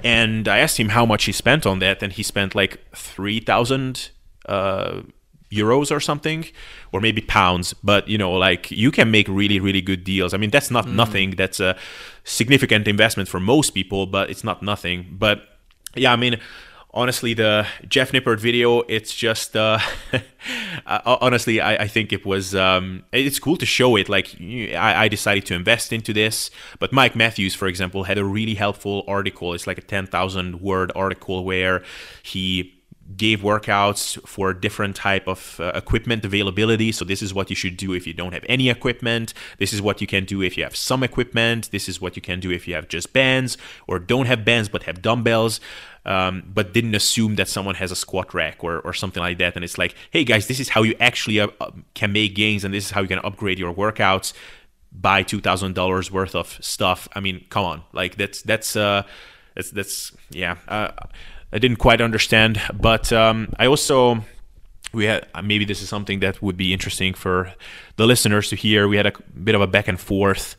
And I asked him how much he spent on that, and he spent like three thousand uh, euros or something or maybe pounds but you know like you can make really really good deals i mean that's not mm. nothing that's a significant investment for most people but it's not nothing but yeah i mean honestly, the Jeff Nippard video, it's just uh, honestly, I, I, think it was um, it's cool to show it. Like I, I, decided to invest into this, but Mike Matthews, for example, had a really helpful article. It's like a ten thousand word article where he gave workouts for different type of uh, equipment availability. So this is what you should do if you don't have any equipment. This is what you can do if you have some equipment. This is what you can do if you have just bands or don't have bands but have dumbbells. Um, but didn't assume that someone has a squat rack or, or something like that. And it's like hey guys this is how you actually uh, uh can make gains and this is how you can upgrade your workouts. Buy $2000 worth of stuff. I mean come on. Like that's that's uh that's that's yeah. Uh, I didn't quite understand. But um, I also we had maybe this is something that would be interesting for the listeners to hear. We had a bit of a back and forth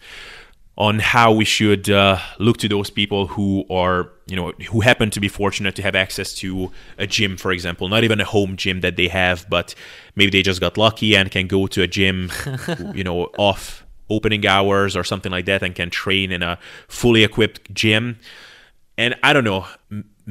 on how we should uh, look to those people who are you know who happen to be fortunate to have access to a gym for example not even a home gym that they have but maybe they just got lucky and can go to a gym you know off opening hours or something like that and can train in a fully equipped gym and i don't know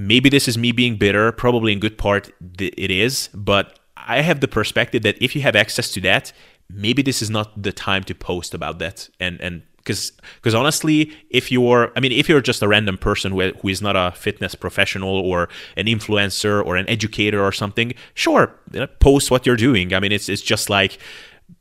maybe this is me being bitter. Probably in good part it is, but I have the perspective that if you have access to that, maybe this is not the time to post about that. And and because because honestly, if you're, I mean, if you're just a random person who, who is not a fitness professional or an influencer or an educator or something, sure, post what you're doing. I mean, it's it's just like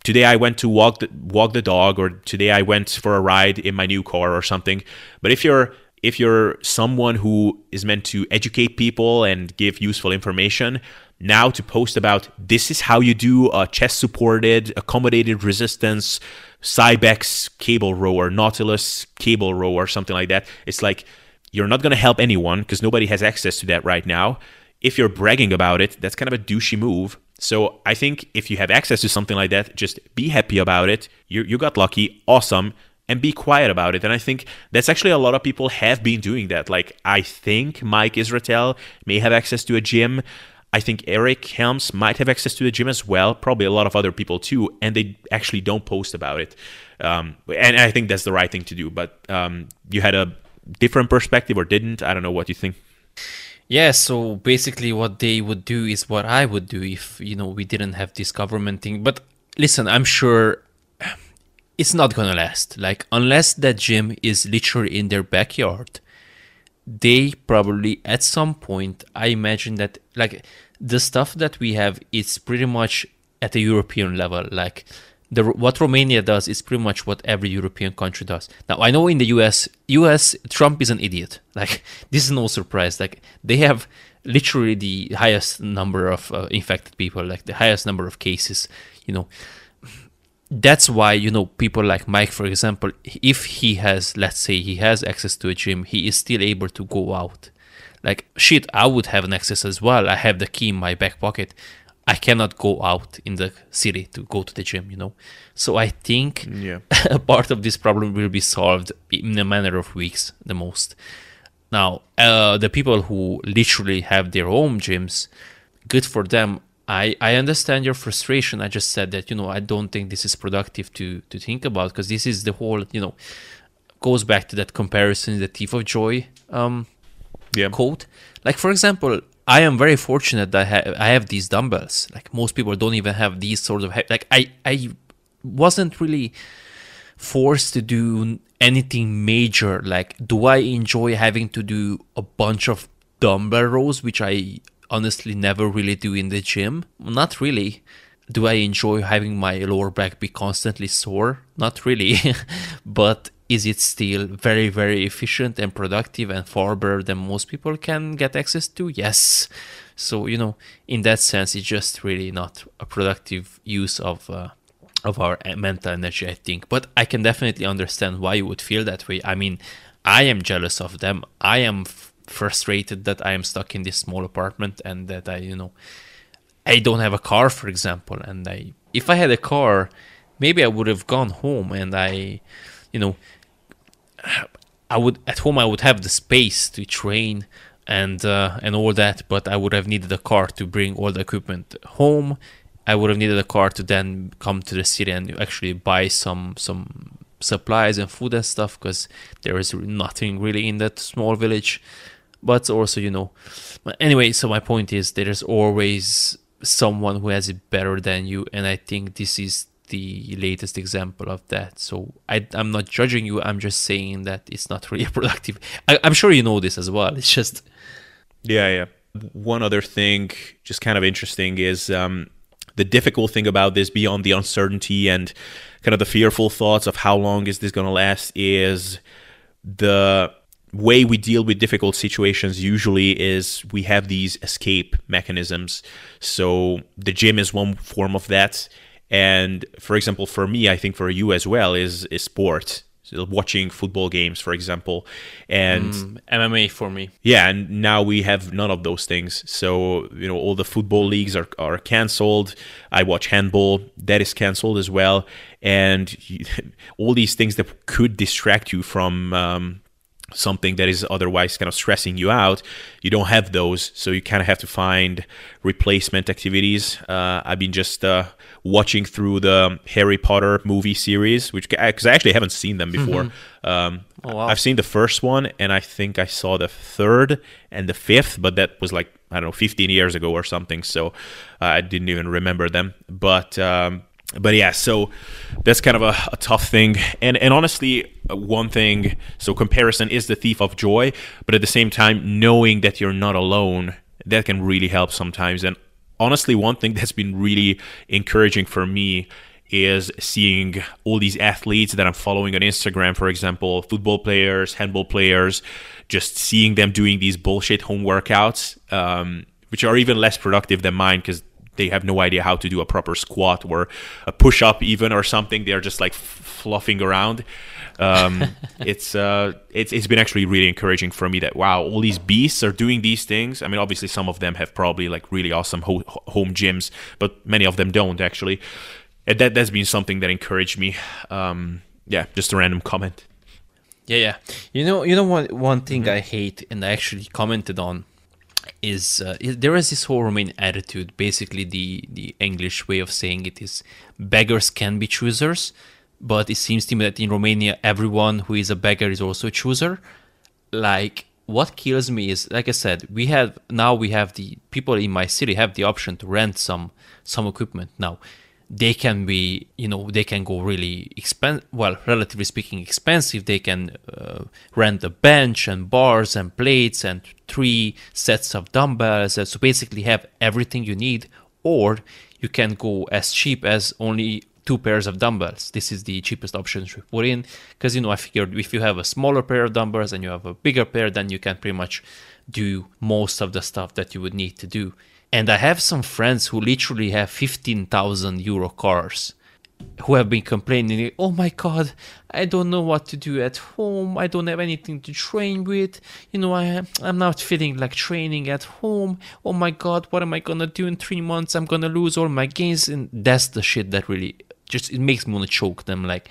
today I went to walk the, walk the dog or today I went for a ride in my new car or something. But if you're if you're someone who is meant to educate people and give useful information, now to post about this is how you do a chest supported, accommodated resistance, Cybex cable row or Nautilus cable row or something like that. It's like you're not going to help anyone because nobody has access to that right now. If you're bragging about it, that's kind of a douchey move. So I think if you have access to something like that, just be happy about it. You, you got lucky. Awesome and be quiet about it. And I think that's actually a lot of people have been doing that. Like I think Mike Israetel may have access to a gym. I think Eric Helms might have access to the gym as well. Probably a lot of other people too, and they actually don't post about it. Um, and I think that's the right thing to do. But um, you had a different perspective or didn't? I don't know what you think. Yeah, so basically what they would do is what I would do if, you know, we didn't have this government thing. But listen, I'm sure it's not gonna last. Like unless that gym is literally in their backyard, they probably at some point I imagine that like the stuff that we have is pretty much at a European level. Like the what Romania does is pretty much what every European country does. Now I know in the US, US Trump is an idiot. Like this is no surprise. Like they have literally the highest number of uh, infected people, like the highest number of cases. You know, that's why you know people like mike for example if he has let's say he has access to a gym he is still able to go out. Like shit i would have an access as well. I have the key in my back pocket. I cannot go out in the city to go to the gym you know? So i think yeah. a part of this problem will be solved in a matter of weeks the most. Now uh, the people who literally have their own gyms good for them I, I understand your frustration. I just said that, you know, I don't think this is productive to, to think about because this is the whole, you know, goes back to that comparison, the thief of joy um, yeah. quote. Like, for example, I am very fortunate that I, ha- I have these dumbbells. Like, most people don't even have these sort of, like, I, I wasn't really forced to do anything major. Like, do I enjoy having to do a bunch of dumbbell rows, which I honestly never really do in the gym. Not really. Do I enjoy having my lower back be constantly sore? Not really. but is it still very, very efficient and productive and far better than most people can get access to? Yes. So, you know, in that sense, it's just really not a productive use of. Uh, of our mental energy, I think. But I can definitely understand why you would feel that way. I mean, I am jealous of them. I am frustrated that I am stuck in this small apartment and that I, you know, I don't have a car, for example. And I, if I had a car, maybe I would have gone home and I, you know, I would at home I would have the space to train and uh, and all that, but I would have needed a car to bring all the equipment home. I would have needed a car to then come to the city and actually buy some some supplies and food and stuff because there is nothing really in that small village but also you know. But anyway, so my point is there's always someone who has it better than you, and I think this is the latest example of that. So I, I'm not judging you. I'm just saying that it's not really productive. I, I'm sure you know this as well. It's just Yeah, yeah. One other thing, just kind of interesting, is um, the difficult thing about this, beyond the uncertainty and kind of the fearful thoughts of how long is this going to last, is the way we deal with difficult situations usually is we have these escape mechanisms. So the gym is one form of that. And for example, for me, I think for you as well, is, is sport. So watching football games, for example. And mm, MMA for me. yeah, and now we have none of those things. So, you know, all the football leagues are, are canceled. I watch handball, that is canceled as well. And all these things that could distract you from um, something that is otherwise kind of stressing you out, you don't have those. So you kind of have to find replacement activities. Uh, I've been just uh, watching through the Harry Potter movie series, which because I actually haven't seen them before. Um, Oh, wow. I've seen the first one, and I think I saw the third and the fifth, but that was like I don't know, 15 years ago or something. So uh, I didn't even remember them. But um, but yeah, so that's kind of a, a tough thing. And and honestly, uh, one thing. So comparison is the thief of joy, but at the same time, knowing that you're not alone, that can really help sometimes. And honestly, one thing that's been really encouraging for me is seeing all these athletes that I'm following on Instagram, for example, football players, handball players, just seeing them doing these bullshit home workouts, um, which are even less productive than mine because they have no idea how to do a proper squat or a push up, even or something. They're just like f- fluffing around. Um, it's uh, it's it's been actually really encouraging for me that wow, all these beasts are doing these things. I mean, obviously some of them have probably like really awesome ho- home gyms, but many of them don't actually. And that that's been something that encouraged me. Um, yeah, just a random comment. Yeah, yeah. You know, you know what? One thing I hate, and I actually commented on, is, uh, is there is this whole Romanian attitude. Basically, the the English way of saying it is beggars can be choosers, but it seems to me that in Romania, everyone who is a beggar is also a chooser. Like what kills me is, like I said, we have now we have the people in my city have the option to rent some some equipment now they can be you know they can go really expensive well relatively speaking expensive. They can uh, rent a bench and bars and plates and three sets of dumbbells so basically have everything you need or you can go as cheap as only two pairs of dumbbells. This is the cheapest option to put in because you know i figured if you have a smaller pair of dumbbells and you have a bigger pair then you can pretty much do most of the stuff that you would need to do and I have some friends who literally have 15,000 euro cars who have been complaining, oh my god, I don't know what to do at home. I don't have anything to train with. You know, I, I'm not feeling like training at home. Oh my god, what am I gonna do in three months? I'm gonna lose all my gains. And that's the shit that really just, it makes me wanna choke them. Like,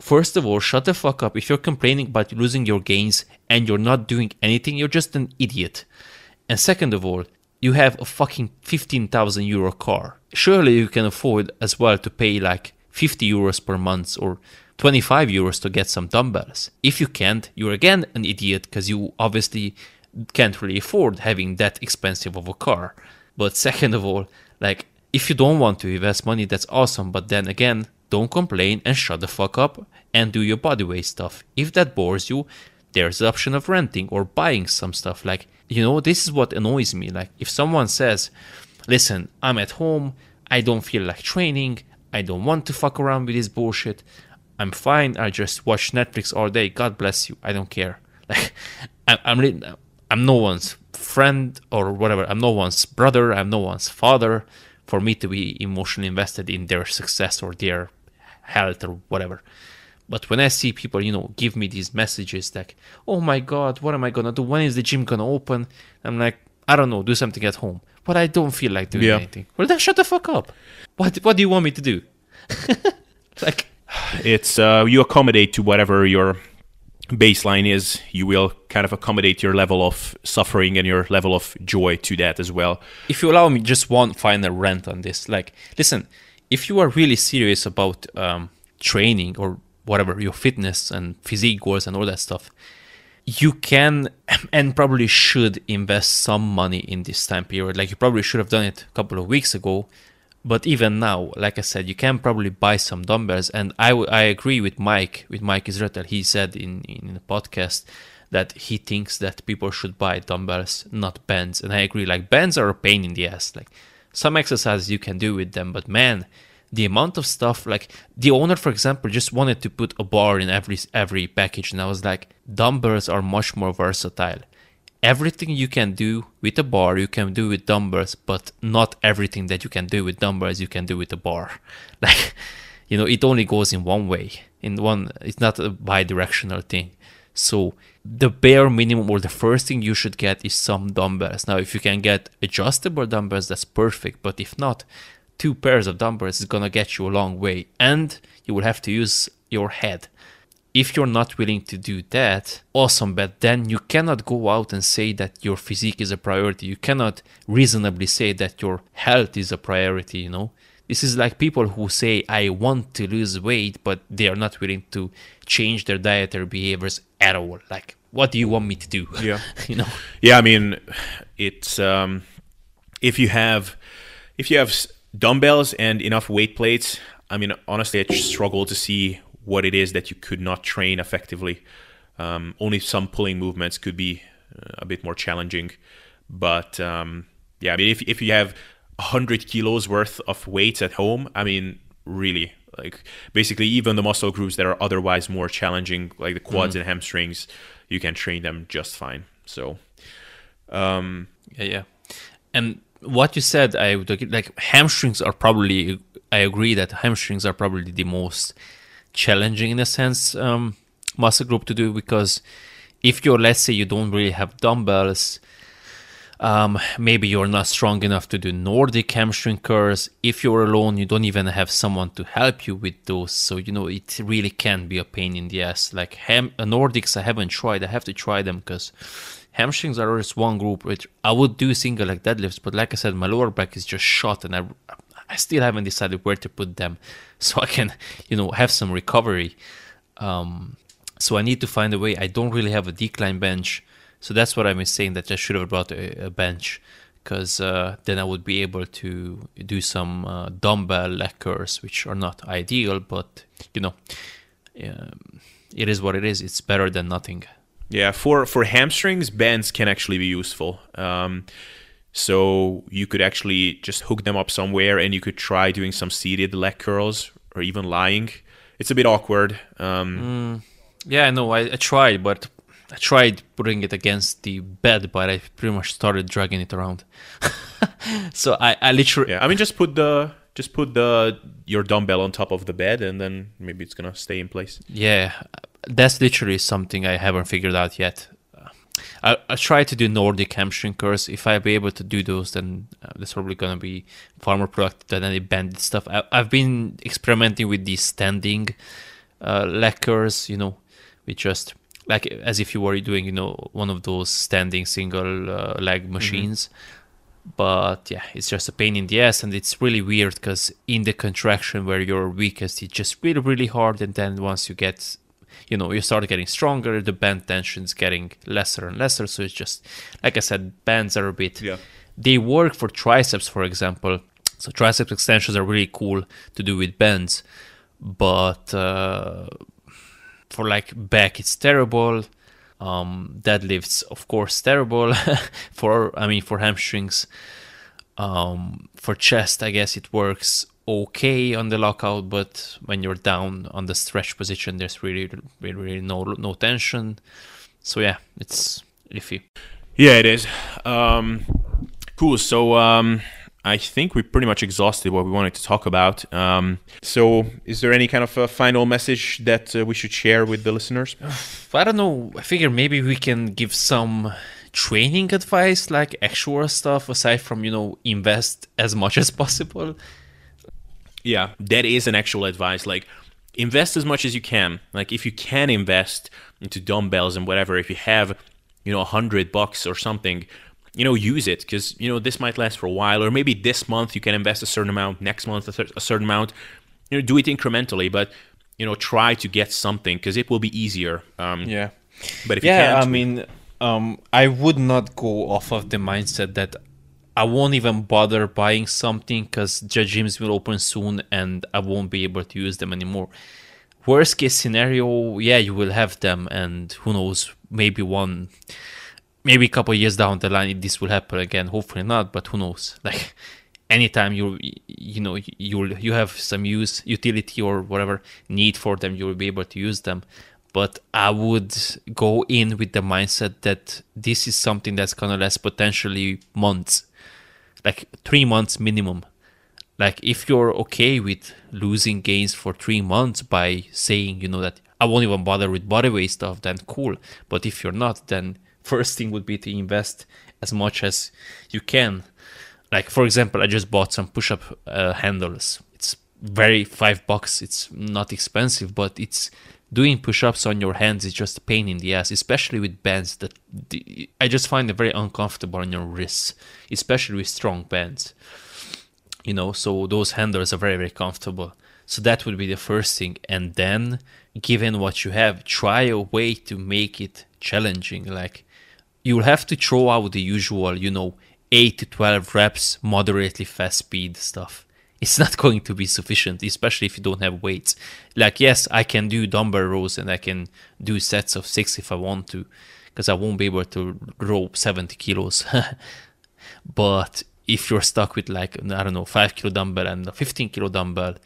first of all, shut the fuck up. If you're complaining about losing your gains and you're not doing anything, you're just an idiot. And second of all, you have a fucking 15,000 euro car. Surely you can afford as well to pay like 50 euros per month or 25 euros to get some dumbbells. If you can't, you're again an idiot because you obviously can't really afford having that expensive of a car. But second of all, like if you don't want to invest money, that's awesome. But then again, don't complain and shut the fuck up and do your bodyweight stuff. If that bores you, there's the option of renting or buying some stuff. Like, you know, this is what annoys me. Like, if someone says, listen, I'm at home, I don't feel like training, I don't want to fuck around with this bullshit, I'm fine, I just watch Netflix all day, God bless you, I don't care. Like, I'm, I'm no one's friend or whatever, I'm no one's brother, I'm no one's father for me to be emotionally invested in their success or their health or whatever. But when I see people, you know, give me these messages like, oh my God, what am I gonna do? When is the gym gonna open? I'm like, I don't know, do something at home. But I don't feel like doing Yeah. anything. Well, then shut the fuck up. What, what do you want me to do? like, It's uh, you accommodate to whatever your baseline is. You will kind of accommodate your level of suffering and your level of joy to that as well. if you allow me just one final rant on this like listen if you are really serious about um, training or whatever your fitness and physique goals and all that stuff you can and probably should invest some money in this time period. Like you probably should have done it a couple of weeks ago. But even now, like I said, you can probably buy some dumbbells. And I, w- I agree with Mike, with Mike Israetel. He said in, in the podcast that he thinks that people should buy dumbbells, not bands. And I agree. Like bands are a pain in the ass. Like some exercises you can do with them, but man, the amount of stuff like the owner for example just wanted to put a bar in every every package and i was like dumbbells are much more versatile. Everything you can do with a bar you can do with dumbbells but not everything that you can do with dumbbells you can do with a bar. Like you know it only goes in one way in one it's not a bi-directional thing. So the bare minimum or the first thing you should get is some dumbbells. Now if you can get adjustable dumbbells that's perfect but if not two pairs of dumbbells is gonna get you a long way, and you will have to use your head. If you're not willing to do that, awesome, but then you cannot go out and say that your physique is a priority. You cannot reasonably say that your health is a priority, you know? This is like people who say, I want to lose weight, but they are not willing to change their dietary behaviors at all. Like, what do you want me to do? Yeah. you know? Yeah, I mean, it's um, if you have if you have dumbbells and enough weight plates, I mean, honestly, I struggle to see what it is that you could not train effectively. Um, only some pulling movements could be uh, a bit more challenging. But um, yeah, I mean, if, if you have 100 kilos worth of weights at home, I mean, really, like basically, even the muscle groups that are otherwise more challenging, like the quads mm. and hamstrings, you can train them just fine. So, um, yeah, yeah. And what you said, I would like hamstrings are probably. I agree that hamstrings are probably the most challenging in a sense um, muscle group to do because if you're let's say you don't really have dumbbells um, maybe you're not strong enough to do nordic hamstring curls. If you're alone you don't even have someone to help you with those. So you know it really can be a pain in the ass. Like ham- nordics i haven't tried. I have to try them because hamstrings are just one group which I would do single leg deadlifts, but like I said, my lower back is just shot, and I I still haven't decided where to put them, so I can you know have some recovery. Um, so I need to find a way. I don't really have a decline bench, so that's what I'm saying that I should have brought a, a bench because uh, then I would be able to do some uh, dumbbell leg curls, which are not ideal, but you know, um, it is what it is. It's better than nothing. Yeah, for for hamstrings, bands can actually be useful. Um, so you could actually just hook them up somewhere, and you could try doing some seated leg curls or even lying. It's a bit awkward. Um, mm, yeah, I know. I, I tried, but I tried putting it against the bed, but I pretty much started dragging it around. so I, I literally. Yeah, I mean, just put the just put the your dumbbell on top of the bed, and then maybe it's gonna stay in place. Yeah, that's literally something I haven't figured out yet. I, I try to do Nordic hamstring curls. If I be able to do those, then uh, that's probably gonna be far more productive than any banded stuff. I, have been experimenting with these standing uh, leg curls, you know, with just like as if you were doing, you know, one of those standing single uh, leg mm-hmm. machines. Mm-hmm. But yeah, it's just a pain in the ass, and it's really weird because in the contraction where you're weakest, it's just really, really hard, and then once you get you know you start getting stronger the band tension's getting lesser and lesser. So it's just like i said bands are a bit yeah. they work for triceps for example. So tricep extensions are really cool to do with bands but uh, for like back it's terrible. Um, deadlifts of course terrible. For i mean for hamstrings um, for chest i guess it works okay on the lockout, but when you're down on the stretch position, there's really, really, really no no tension. So yeah, it's iffy. Yeah, it is. Um, cool. So um, I think we pretty much exhausted what we wanted to talk about. Um, so, is there any kind of a final message that uh, we should share with the listeners? I don't know. I figure maybe we can give some training advice, like actual stuff, aside from you know invest as much as possible yeah, that is an actual advice. Like, invest as much as you can. Like, if you can invest into dumbbells and whatever, if you have, you know, a hundred bucks or something, you know, use it because you know this might last for a while, or maybe this month you can invest a certain amount, next month a, a certain amount. You know, do it incrementally, but you know, try to get something because it will be easier. Um, yeah. But if yeah, you can't, I mean, um, I would not go off of the mindset that I won't even bother buying something because gyms will open soon and I won't be able to use them anymore. Worst case scenario, yeah, you will have them, and who knows, maybe one, maybe a couple years down the line, this will happen again. Hopefully not, but who knows? Like anytime you you know you you have some use utility or whatever need for them, you will be able to use them but I would go in with the mindset that this is something that's gonna last potentially months, like three months minimum. Like if you're okay with losing gains for three months by saying, you know, that I won't even bother with bodyweight stuff, then cool. But if you're not, then first thing would be to invest as much as you can. Like for example, I just bought some push-up uh, handles. Very five bucks. It's not expensive, but it's doing push-ups on your hands is just a pain in the ass, especially with bands that I just find it very uncomfortable on your wrists, especially with strong bands. You know, so those handles are very very comfortable. So that would be the first thing, and then given what you have, try a way to make it challenging. Like you'll have to throw out the usual, you know, eight to twelve reps, moderately fast speed stuff it's not going to be sufficient, especially if you don't have weights. Like, yes, I can do dumbbell rows and I can do sets of six if I want to, because I won't be able to row 70 kilos. but if you're stuck with like, I don't know, five kilo dumbbell and a 15 kilo dumbbell,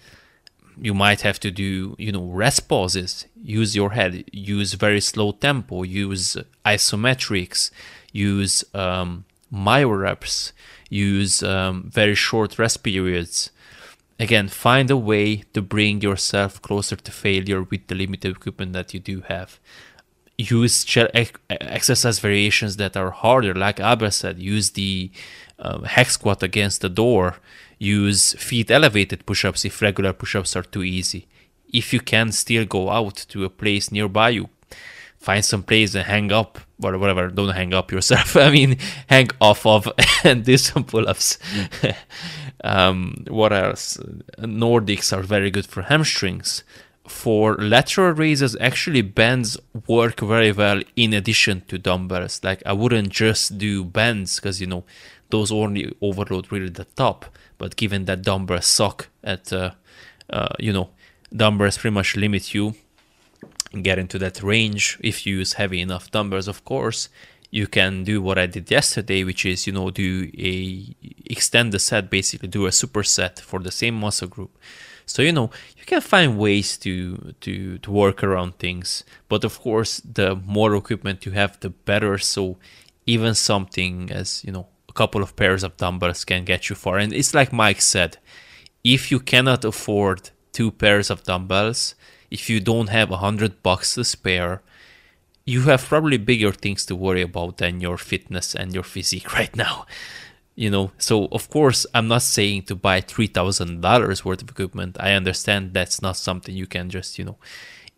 you might have to do, you know, rest pauses, use your head, use very slow tempo, use isometrics, use um, myo reps, use um, very short rest periods again find a way to bring yourself closer to failure with the limited equipment that you do have. Use exercise variations that are harder. Like Abel said use the um, hack squat against the door. Use feet elevated push-ups if regular push-ups are too easy. If you can still go out to a place nearby you. Find some place and hang up. Or whatever. Don't hang up yourself. I mean hang off of and do some pull-ups um, what else nordics are very good for hamstrings. For lateral raises actually bands work very well in addition to dumbbells. Like i wouldn't just do bands because you know those only overload really the top. But given that dumbbells suck at uh, uh, you know dumbbells pretty much limit you get into that range if you use heavy enough dumbbells of course you can do what i did yesterday which is you know do a extend the set basically do a superset for the same muscle group. So you know you can find ways to to to work around things. But of course the more equipment you have the better. So even something as you know a couple of pairs of dumbbells can get you far. And it's like mike said if you cannot afford two pairs of dumbbells if you don't have a hundred bucks to spare, you have probably bigger things to worry about than your fitness and your physique right now. You know, so of course, I'm not saying to buy $3,000 worth of equipment. I understand that's not something you can just, you know,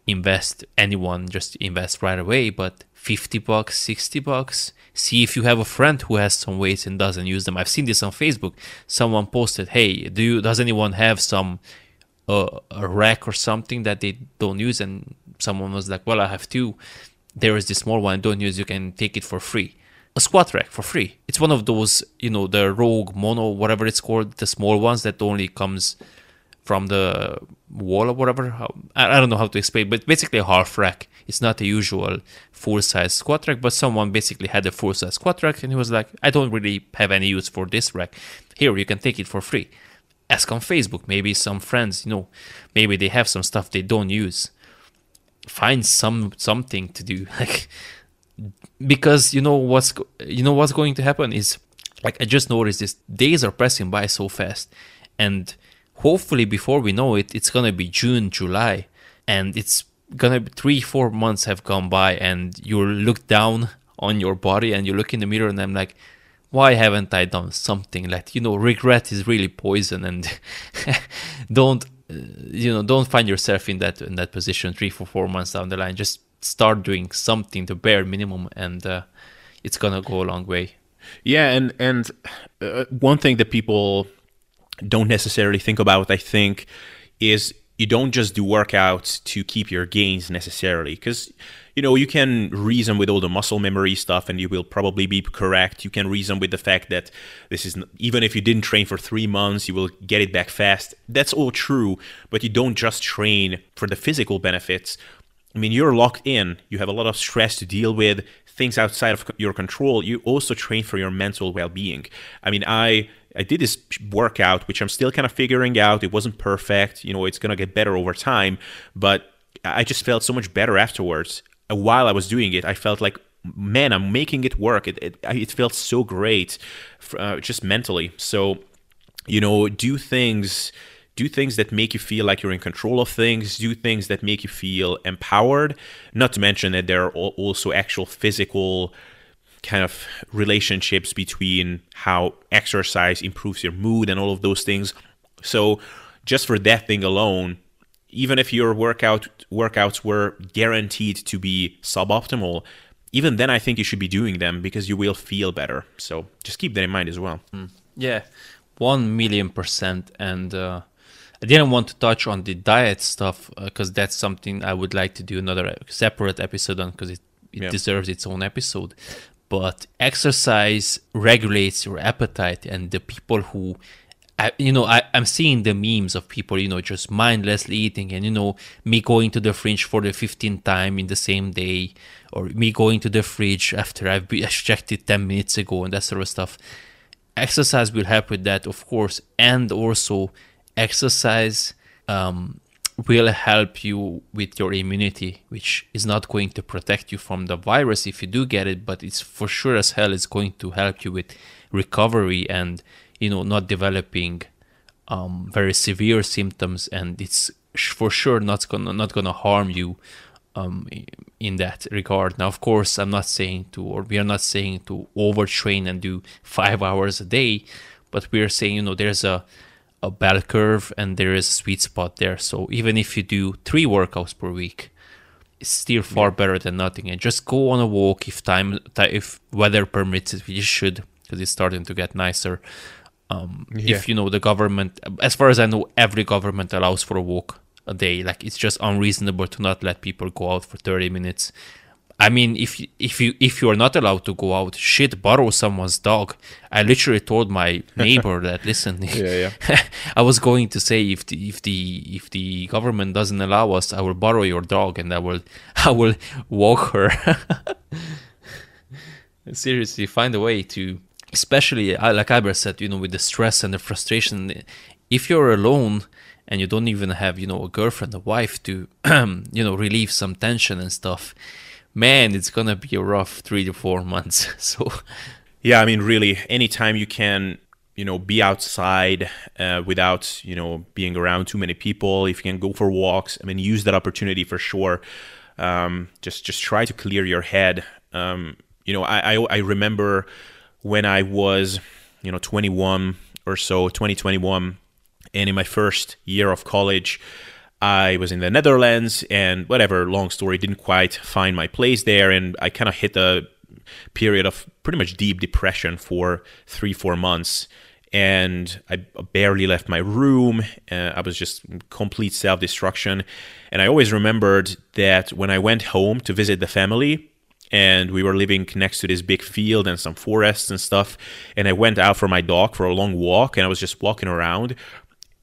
invest, anyone just invest right away, but 50 bucks, 60 bucks. See if you have a friend who has some weights and doesn't use them. I've seen this on Facebook. Someone posted, "Hey, do you does anyone have some a, a rack or something that they don't use and someone was like well i have two there is this small one don't use you can take it for free. A squat rack for free. It's one of those you know the rogue mono whatever it's called the small ones that only comes from the wall or whatever. I don't know how to explain but basically a half rack. It's not a usual full size squat rack but someone basically had a full size squat rack and he was like i don't really have any use for this rack. Here you can take it for free. Ask on Facebook. Maybe some friends, you know, maybe they have some stuff they don't use. Find some something to do, like because you know what's you know what's going to happen is like I just noticed this days are passing by so fast, and hopefully before we know it, it's gonna be June, July, and it's gonna be three, four months have gone by, and you look down on your body and you look in the mirror, and I'm like why haven't I done something? Like you know regret is really poison and don't you know don't find yourself in that in that position three four four months down the line. Just start doing something the bare minimum and uh, it's gonna go a long way. Yeah and and uh, one thing that people don't necessarily think about I think is you don't just do workouts to keep your gains necessarily because you know you can reason with all the muscle memory stuff and you will probably be correct you can reason with the fact that this is even if you didn't train for 3 months you will get it back fast that's all true but you don't just train for the physical benefits I mean, you're locked in. You have a lot of stress to deal with, things outside of your control. You also train for your mental well-being. I mean, I I did this workout, which I'm still kind of figuring out. It wasn't perfect. You know, it's gonna get better over time, but I just felt so much better afterwards. While I was doing it, I felt like, man, I'm making it work. It it, it felt so great, uh, just mentally. So, you know, do things do things that make you feel like you're in control of things, do things that make you feel empowered. Not to mention that there are also actual physical kind of relationships between how exercise improves your mood and all of those things. So just for that thing alone, even if your workout workouts were guaranteed to be suboptimal, even then I think you should be doing them because you will feel better. So just keep that in mind as well. Mm. Yeah, one million percent. And uh, I didn't want to touch on the diet stuff because uh, that's something I would like to do another separate episode on because it, it yeah. deserves its own episode. But exercise regulates your appetite, and the people who I, you know, I, I'm seeing the memes of people, you know, just mindlessly eating and, you know, me going to the fridge for the 15th time in the same day, or me going to the fridge after I've checked it 10 minutes ago and that sort of stuff. Exercise will help with that, of course, and also exercise um, will help you with your immunity, which is not going to protect you from the virus if you do get it, but it's for sure as hell is going to help you with recovery and you know not developing um, very severe symptoms, and it's for sure not gonna not gonna harm you um, in that regard. Now, of course, I'm not saying to, or we are not saying to overtrain and do five hours a day, but we are saying you know there's a a bell curve and there is a sweet spot there. So even if you do three workouts per week, it's still far better than nothing. And just go on a walk if time, if weather permits it, you should because it's starting to get nicer. Um, yeah. If you know the government, as far as I know, every government allows for a walk a day. Like it's just unreasonable to not let people go out for 30 minutes I mean, if if you if you are not allowed to go out, shit, borrow someone's dog. I literally told my neighbor that. Listen, yeah, yeah. I was going to say if the if the if the government doesn't allow us, I will borrow your dog and I will I will walk her. Seriously, find a way to, especially like Albert said, you know, with the stress and the frustration. If you're alone and you don't even have you know a girlfriend, a wife to you know relieve some tension and stuff man, it's gonna be a rough three to four months. So, yeah, I mean, really, anytime you can, you know, be outside uh, without, you know, being around too many people, if you can go for walks, I mean, use that opportunity for sure. Um, just, just try to clear your head. Um, you know, I, I, I remember when I was, you know, 21 or so, 2021, and in my first year of college. I was in the Netherlands and whatever, long story, didn't quite find my place there. And I kind of hit a period of pretty much deep depression for three, four months. And I barely left my room. Uh, I was just complete self destruction. And I always remembered that when I went home to visit the family, and we were living next to this big field and some forests and stuff. And I went out for my dog for a long walk, and I was just walking around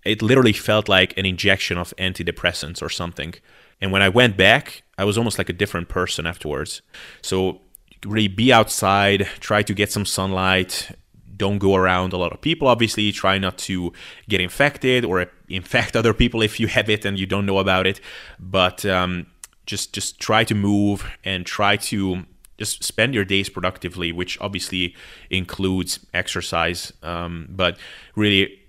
it literally felt like an injection of antidepressants or something. And when I went back, I was almost like a different person afterwards. So really be outside, try to get some sunlight. Don't go around a lot of people, obviously. Try not to get infected or infect other people if you have it and you don't know about it. But um, just just try to move and try to just spend your days productively, which obviously includes exercise. Um, but really,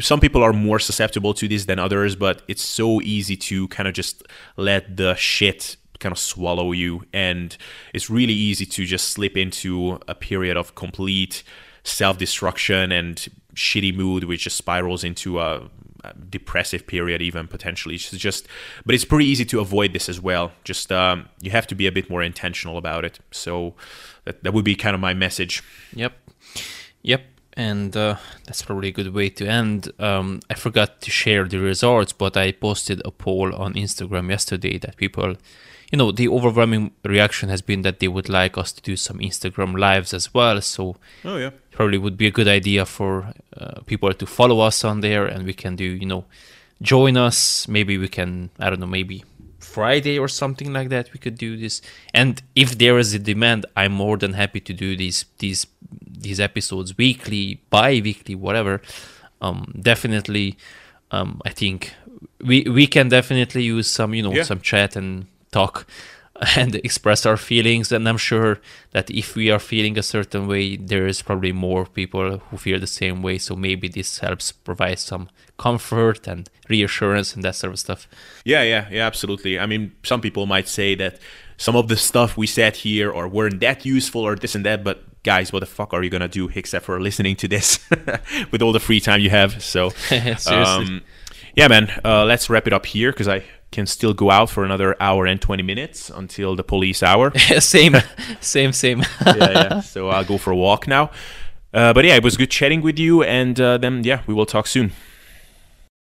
some people are more susceptible to this than others, but it's so easy to kind of just let the shit kind of swallow you. And it's really easy to just slip into a period of complete self destruction and shitty mood, which just spirals into a, depressive period, even potentially. It's just, but it's pretty easy to avoid this as well. Just, um, you have to be a bit more intentional about it. So that, that would be kind of my message. Yep. Yep And uh, that's probably a good way to end. Um, I forgot to share the results, but I posted a poll on Instagram yesterday that people, you know, the overwhelming reaction has been that they would like us to do some Instagram lives as well. So Oh yeah. probably would be a good idea for uh, people to follow us on there and we can do, you know, join us. Maybe we can, I don't know, maybe Friday or something like that. We could do this. And if there is a demand, I'm more than happy to do these these these episodes weekly, bi-weekly, whatever. Um, definitely, um, I think we we can definitely use some you know Yeah. some chat and talk and express our feelings. And I'm sure that if we are feeling a certain way, there is probably more people who feel the same way. So maybe this helps provide some comfort and reassurance and that sort of stuff. Yeah, yeah, yeah, absolutely. I mean, some people might say that some of the stuff we said here or weren't that useful or this and that, but guys, what the fuck are you gonna do except for listening to this with all the free time you have? So, um, yeah, man, uh, let's wrap it up here because I can still go out for another hour and 20 minutes until the police hour. same, same, same. yeah, yeah. So I'll go for a walk now. Uh, but yeah, it was good chatting with you, and uh, then yeah, we will talk soon.